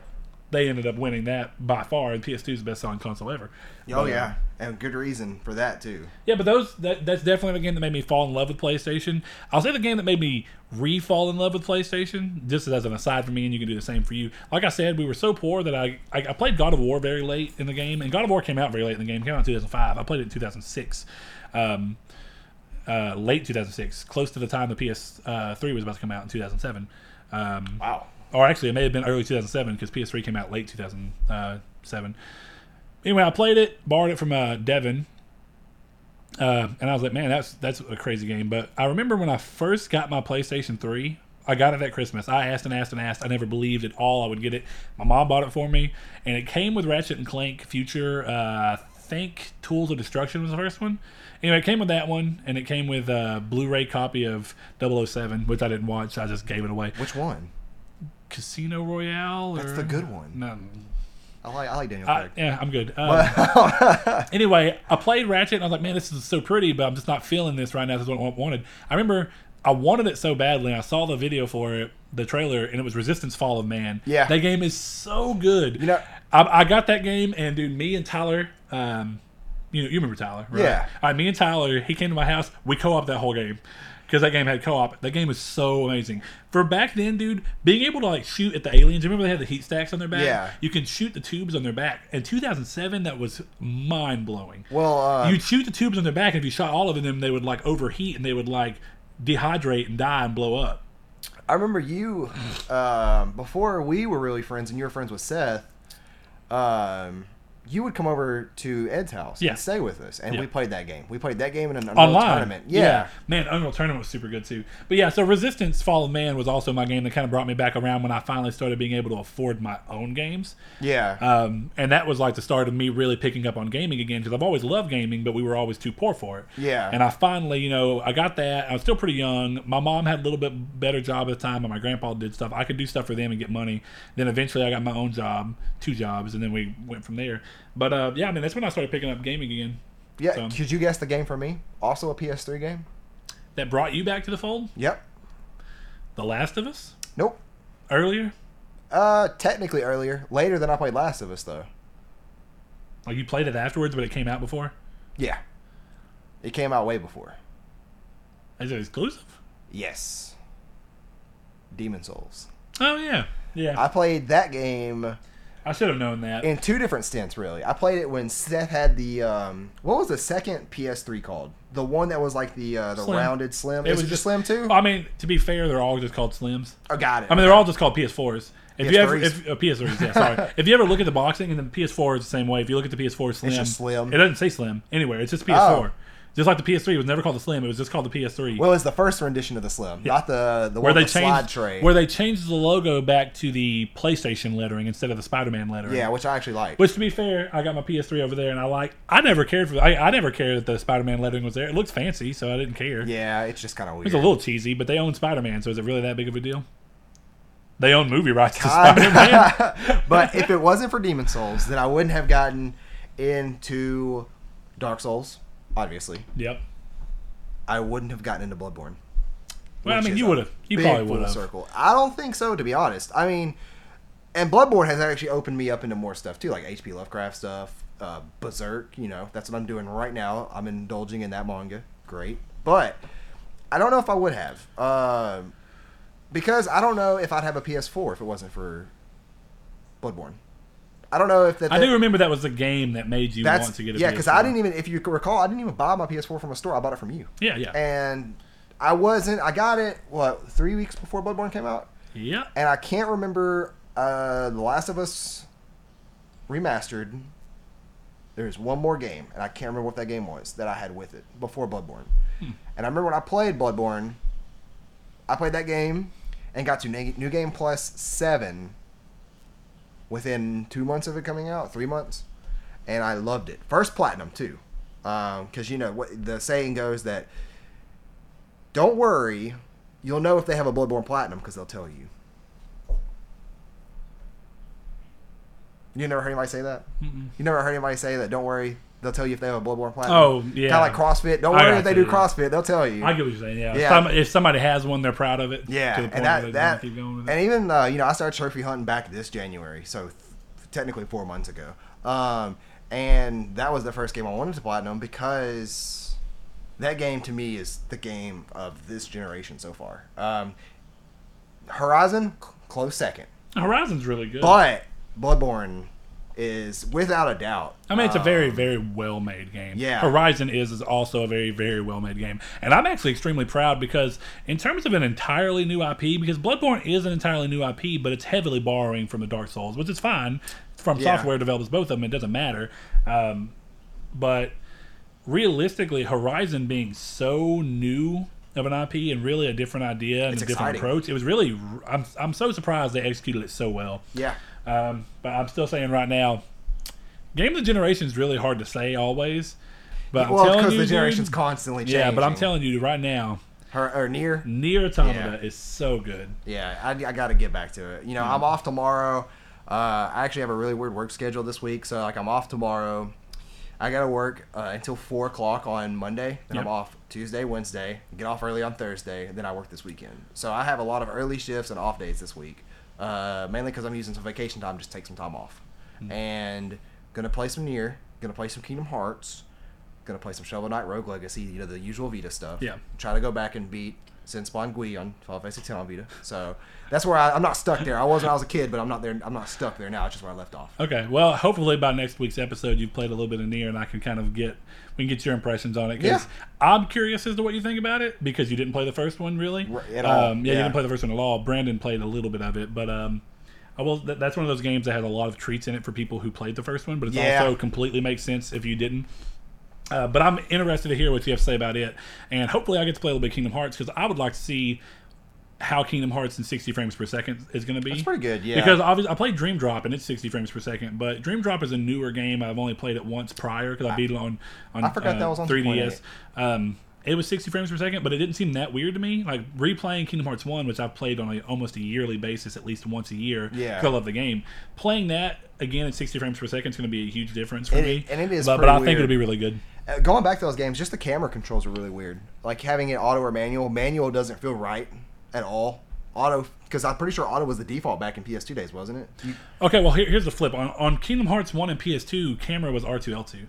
They ended up winning that by far, and PS2 is the best selling console ever. Oh But, yeah, and good reason for that too. yeah, but those that, that's definitely the game that made me fall in love with PlayStation. I'll say the game that made me re-fall in love with PlayStation, just as an aside for me, and you can do the same for you. Like I said, we were so poor that I, I I played God of War very late in the game, and God of War came out very late in the game. It came out in 2005. I played it in 2006. Um, uh, late 2006, close to the time the PS3 was about to come out in 2007. Um, Wow. or actually, it may have been early 2007 because PS3 came out late 2007. Anyway, I played it, borrowed it from uh, Devin, uh, and I was like, man, that's that's a crazy game. But I remember when I first got my PlayStation 3, I got it at Christmas. I asked and asked and asked. I never believed at all I would get it. My mom bought it for me, and it came with Ratchet and Clank Future. Uh, I think Tools of Destruction was the first one. Anyway, it came with that one, and it came with a Blu-ray copy of 007, which I didn't watch. I just gave it away. Which one? Casino Royale. That's the good one. No, I like I like Daniel I, yeah, I'm good. Um, anyway, I played Ratchet and I was like, man, this is so pretty, but I'm just not feeling this right now. This is what I wanted. I remember I wanted it so badly. I saw the video for it, the trailer, and it was Resistance Fall of Man. Yeah. That game is so good. You know- I, I got that game, and dude, me and Tyler, um, you know, you remember Tyler, right? Yeah. All right, me and Tyler, he came to my house. We co-op that whole game because that game had co-op. That game was so amazing. For back then, dude, being able to like shoot at the aliens. Remember they had the heat stacks on their back. Yeah. You can shoot the tubes on their back. In 2007, that was mind blowing. Well, uh, You'd shoot the tubes on their back, and if you shot all of them, they would like overheat and they would like dehydrate and die and blow up. I remember you um, before we were really friends, and you were friends with Seth. Um, you would come over to Ed's house Yeah. and stay with us, and Yeah. we played that game. We played that game in an Unreal Online tournament. Yeah. man, Unreal Tournament was super good too. But yeah, so Resistance: Fall of Man was also my game that kind of brought me back around when I finally started being able to afford my own games. yeah, Um, and that was like the start of me really picking up on gaming again because I've always loved gaming, but we were always too poor for it. Yeah. And I finally, you know, I got that. I was still pretty young. My mom had a little bit better job at the time, and my grandpa did stuff. I could do stuff for them and get money. Then eventually, I got my own job, two jobs, and then we went from there. But uh, yeah, I mean, that's when I started picking up gaming again. yeah. so- Could you guess the game for me? Also a PS3 game. that brought you back to the fold? Yep. The Last of Us Nope. earlier. Uh, technically earlier, later than I played Last of Us though. Like you played it afterwards, but it came out before. Yeah. It came out way before. Is it exclusive? Yes. Demon Souls. Oh yeah, yeah. I played that game I should have known that. in two different stints really. I played it when Seth had the um what was the second PS3 called? The one that was like the uh, the Slim. rounded slim. It Is was it just slim too? I mean, to be fair, they're all just called Slims. Oh, got it. I mean, they're all just called PS4s. If you ever, PS3s? if uh, PS3s, yeah, sorry. if you ever look at the boxing and the PS4 is the same way. If you look at the PS4 Slim, just Slim. It doesn't say Slim anywhere. It's just PS4. Oh. Just like the PS3 was never called the Slim. It was just called the PS3. Well, it's the first rendition of the slim, not the the where one they with the slide changed tray. where they changed the logo back to the PlayStation lettering instead of the Spider-Man lettering. yeah, which I actually like. Which, to be fair, I got my PS3 over there, and I like. I never cared for. I, I never cared that the Spider-Man lettering was there. It looks fancy, so I didn't care. yeah, it's just kind of weird. It's a little cheesy, but they own Spider-Man, so is it really that big of a deal? They own movie rights to Spider-Man. but if it wasn't for Demon Souls, then I wouldn't have gotten into Dark Souls. Obviously, yep. I wouldn't have gotten into Bloodborne. Well, I mean, you would have. You probably would have. Circle. I don't think so, to be honest. I mean, and Bloodborne has actually opened me up into more stuff too, like H.P. Lovecraft stuff, uh, Berserk. You know, that's what I'm doing right now. I'm indulging in that manga. Great, but I don't know if I would have, um, because I don't know if I'd have a PS4 if it wasn't for Bloodborne. I don't know if that. I do remember that was the game that made you want to get a yeah, because I didn't even. If you recall, I didn't even buy my PS4 from a store. I bought it from you, Yeah, yeah, and I wasn't. I got it what three weeks before Bloodborne came out yeah. and I can't remember uh, The Last of Us remastered. There's one more game, and I can't remember what that game was that I had with it before Bloodborne. Hmm. And I remember when I played Bloodborne, I played that game and got to New New Game Plus seven within two months of it coming out, three months, and I loved it. First platinum too, um, because you know what the saying goes that don't worry, you'll know if they have a Bloodborne platinum because they'll tell you. You never heard anybody say that? Mm-mm. You never heard anybody say that? Don't worry, they'll tell you if they have a Bloodborne platinum. Oh, yeah. Kind of like CrossFit. Don't I worry if they you, do. CrossFit, they'll tell you. I get what you're saying. Yeah. Yeah. Some, if somebody has one, they're proud of it. Yeah, To the point and where that that keep going with it. and even uh, you know I started trophy hunting back this January, so th- technically four months ago. Um, and that was the first game I wanted to platinum because that game to me is the game of this generation so far. Um, Horizon close second, Horizon's really good. but Bloodborne is without a doubt. I mean, it's a um, very, very well made game. Yeah. Horizon is, is also a very, very well made game. And I'm actually extremely proud because, in terms of an entirely new IP, because Bloodborne is an entirely new IP, but it's heavily borrowing from the Dark Souls, which is fine. From Yeah. software developers, both of them, it doesn't matter. Um, but realistically, Horizon being so new of an IP and really a different idea and It's a different exciting. approach, it was really. I'm, I'm so surprised they executed it so well. yeah. Um, but I'm still saying right now, game of the generation is really hard to say always. But I'm well, telling because you, the dude, generation's constantly changing. yeah. But I'm telling you right now, her or near. Nier Automata Yeah. is so good. Yeah, I, I got to get back to it. You know, Hmm. I'm off tomorrow. Uh, I actually have a really weird work schedule this week, so like I'm off tomorrow. I got to work uh, until four o'clock on Monday. Then I'm off Tuesday, Wednesday. Get off early on Thursday. And then I work this weekend. So I have a lot of early shifts and off days this week. Uh, mainly because I'm using some vacation time, just take some time off. Hmm. And gonna play some Nier. Gonna play some Kingdom Hearts. Gonna play some Shovel Knight Rogue Legacy. You know the usual Vita stuff. Yeah. Try to go back and beat Sinspawn Gui on Final Fantasy X on Vita. So that's where I, I'm not stuck there. I was when I was a kid, but I'm not there. I'm not stuck there now. It's just where I left off. Okay, well, hopefully by next week's episode, you've played a little bit of Nier, and I can kind of get we can get your impressions on it. Because I'm curious as to what you think about it because you didn't play the first one really at all, Um, yeah, you didn't play the first one at all. Brandon played a little bit of it, but um, I will. That, that's one of those games that has a lot of treats in it for people who played the first one, but it Yeah. also completely makes sense if you didn't. Uh, but I'm interested to hear what you have to say about it, and hopefully I get to play a little bit of Kingdom Hearts because I would like to see how Kingdom Hearts in 60 frames per second is going to be. It's pretty good. Yeah. Because obviously I played Dream Drop and it's 60 frames per second, but Dream Drop is a newer game. I've only played it once prior because I beat it on on I forgot uh, that was on 3DS. Um, it was 60 frames per second, but it didn't seem that weird to me. Like replaying Kingdom Hearts 1, which I've played on a, almost a yearly basis, at least once a year, Yeah. I love the game. Playing that again at 60 frames per second is going to be a huge difference for And me. it- and it is but, but I think it'll be really good. Uh, Going back to those games, just the camera controls are really weird. Like having it auto or manual. Manual doesn't feel right at all. Auto, because I'm pretty sure auto was the default back in PS2 days, wasn't it? You- Okay, well here, here's the flip. On, on Kingdom Hearts One and PS2, camera was R2L2,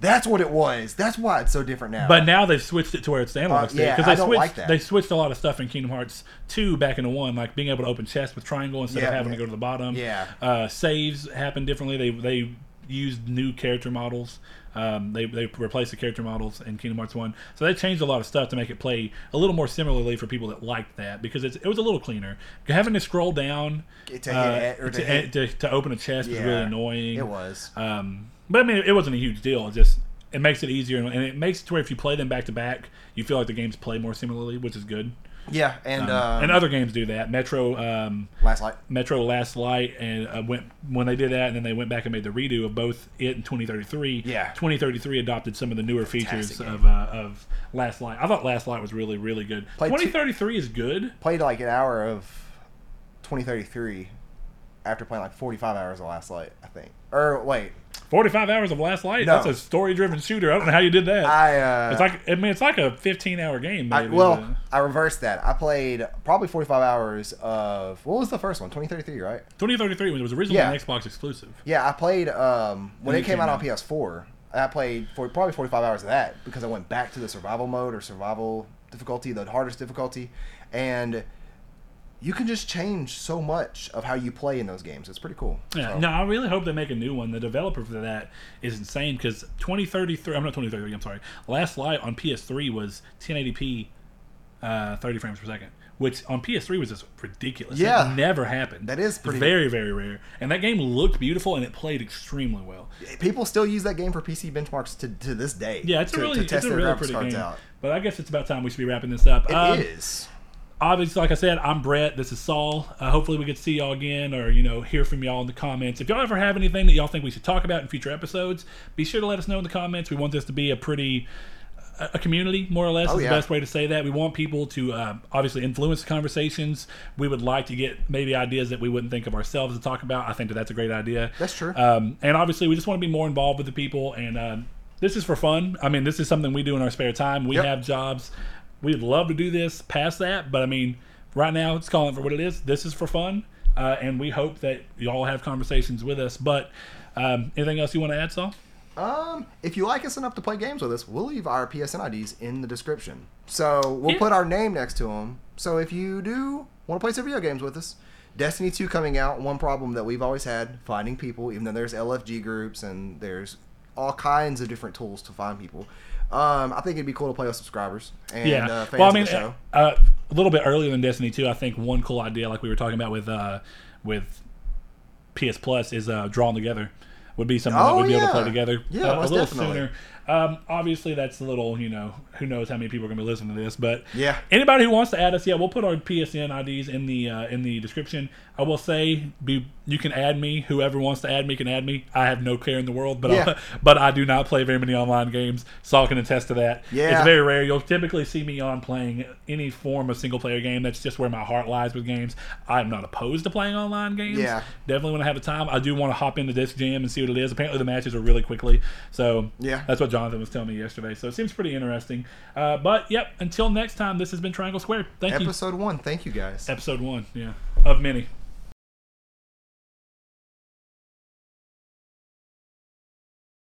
That's what it was. That's why it's so different now. but now they've switched it to where it's the analog Uh, stick yeah, because I they don't switched like that. they switched a lot of stuff in Kingdom Hearts Two back into One, like being able to open chests with triangle instead of having yeah. to go to the bottom. Yeah. uh, saves happen differently. They they used new character models. Um, they they replaced the character models in Kingdom Hearts One, so they changed a lot of stuff to make it play a little more similarly for people that liked that because it's, it was a little cleaner. Having to scroll down To uh, it to to, to, to open a chest was really annoying. It was. Um, but I mean, it wasn't a huge deal. It just it makes it easier, and it makes it to where if you play them back to back, you feel like the games play more similarly, which is good. Yeah, and um, and other games do that. Metro, um, last light. Metro Last Light, and uh, went when they did that, and then they went back and made the redo of both it and 2033. Yeah. 2033 adopted some of the newer features Fantastic of uh, of Last Light. I thought Last Light was really really good. Played two- 2033 is good. Played like an hour of 2033 after playing like 45 hours of last light, I think. Or wait, 45 hours of Last Light. No. That's a story driven shooter. I don't know how you did that. I uh, it's like I mean, it's like a 15 hour game. I, well, but- I reversed that. I played probably 45 hours of what was the first one? 2033, right? 2033 when it was originally Yeah. an Xbox exclusive. Yeah, I played um, when When it came came out on. PS4. I played for probably 45 hours of that because I went back to the survival mode or survival difficulty, the hardest difficulty, and you can just change so much of how you play in those games. It's pretty cool. Yeah, So, no, I really hope they make a new one. The developer for that is insane because 2033, I'm not 2033, I'm sorry. Last Light on PS3 was 1080p, uh, 30 frames per second, which on PS3 was just ridiculous. Yeah. It never happened. That is It's pretty- very, very rare. And that game looked beautiful and it played extremely well. People still use that game for PC benchmarks to, to this day. Yeah, it's to, a really, to test it's a really pretty game. out. But I guess it's about time we should be wrapping this up. It is. Obviously, like I said, I'm Brett. This is Saul. Uh, hopefully, we get to see y'all again, or you know, hear from y'all in the comments. If y'all ever have anything that y'all think we should talk about in future episodes, be sure to let us know in the comments. We want this to be a pretty a a community, more or less, Oh, is yeah. the best way to say that. We want people to uh, obviously influence the conversations. We would like to get maybe ideas that we wouldn't think of ourselves to talk about. I think that that's a great idea. That's true. Um, and obviously, we just want to be more involved with the people. And uh, this is for fun. I mean, this is something we do in our spare time. We Yep. have jobs. We'd love to do this past that, but I mean, right now, it's calling for what it is. This is for fun, uh, and we hope that y'all have conversations with us. But um, anything else you want to add, Saul? Um, if you like us enough to play games with us, we'll leave our PSN IDs in the description. So we'll Yeah. put our name next to them. So if you do want to play some video games with us, Destiny 2 coming out, one problem that we've always had, finding people, even though there's LFG groups and there's all kinds of different tools to find people. Um, I think it'd be cool to play with subscribers and yeah. uh, fans well, I of mean, the show. uh, a little bit earlier than Destiny 2, I think one cool idea, like we were talking about with uh, with PS Plus, is uh, Drawn to Death. Would be something that Oh, we'd be able to play together Yeah, uh, a little definitely. sooner. Um, obviously, that's a little, you know, who knows how many people are going to be listening to this, but Yeah. anybody who wants to add us, yeah, we'll put our PSN IDs in the uh, in the description. I will say, be you can add me. Whoever wants to add me can add me. I have no care in the world, but Yeah. but I do not play very many online games. Saul can attest to that. Yeah. it's very rare. You'll typically see me on playing any form of single player game. That's just where my heart lies with games. I'm not opposed to playing online games. Yeah. definitely when I have the time. I do want to hop into Disc Jam and see what it is. Apparently, the matches are really quickly. So Yeah. that's what Jonathan was telling me yesterday. So it seems pretty interesting. Uh, but yep, until next time, this has been Triangle Square. Thank you. Episode 1. Thank you guys. Episode one, yeah, of many.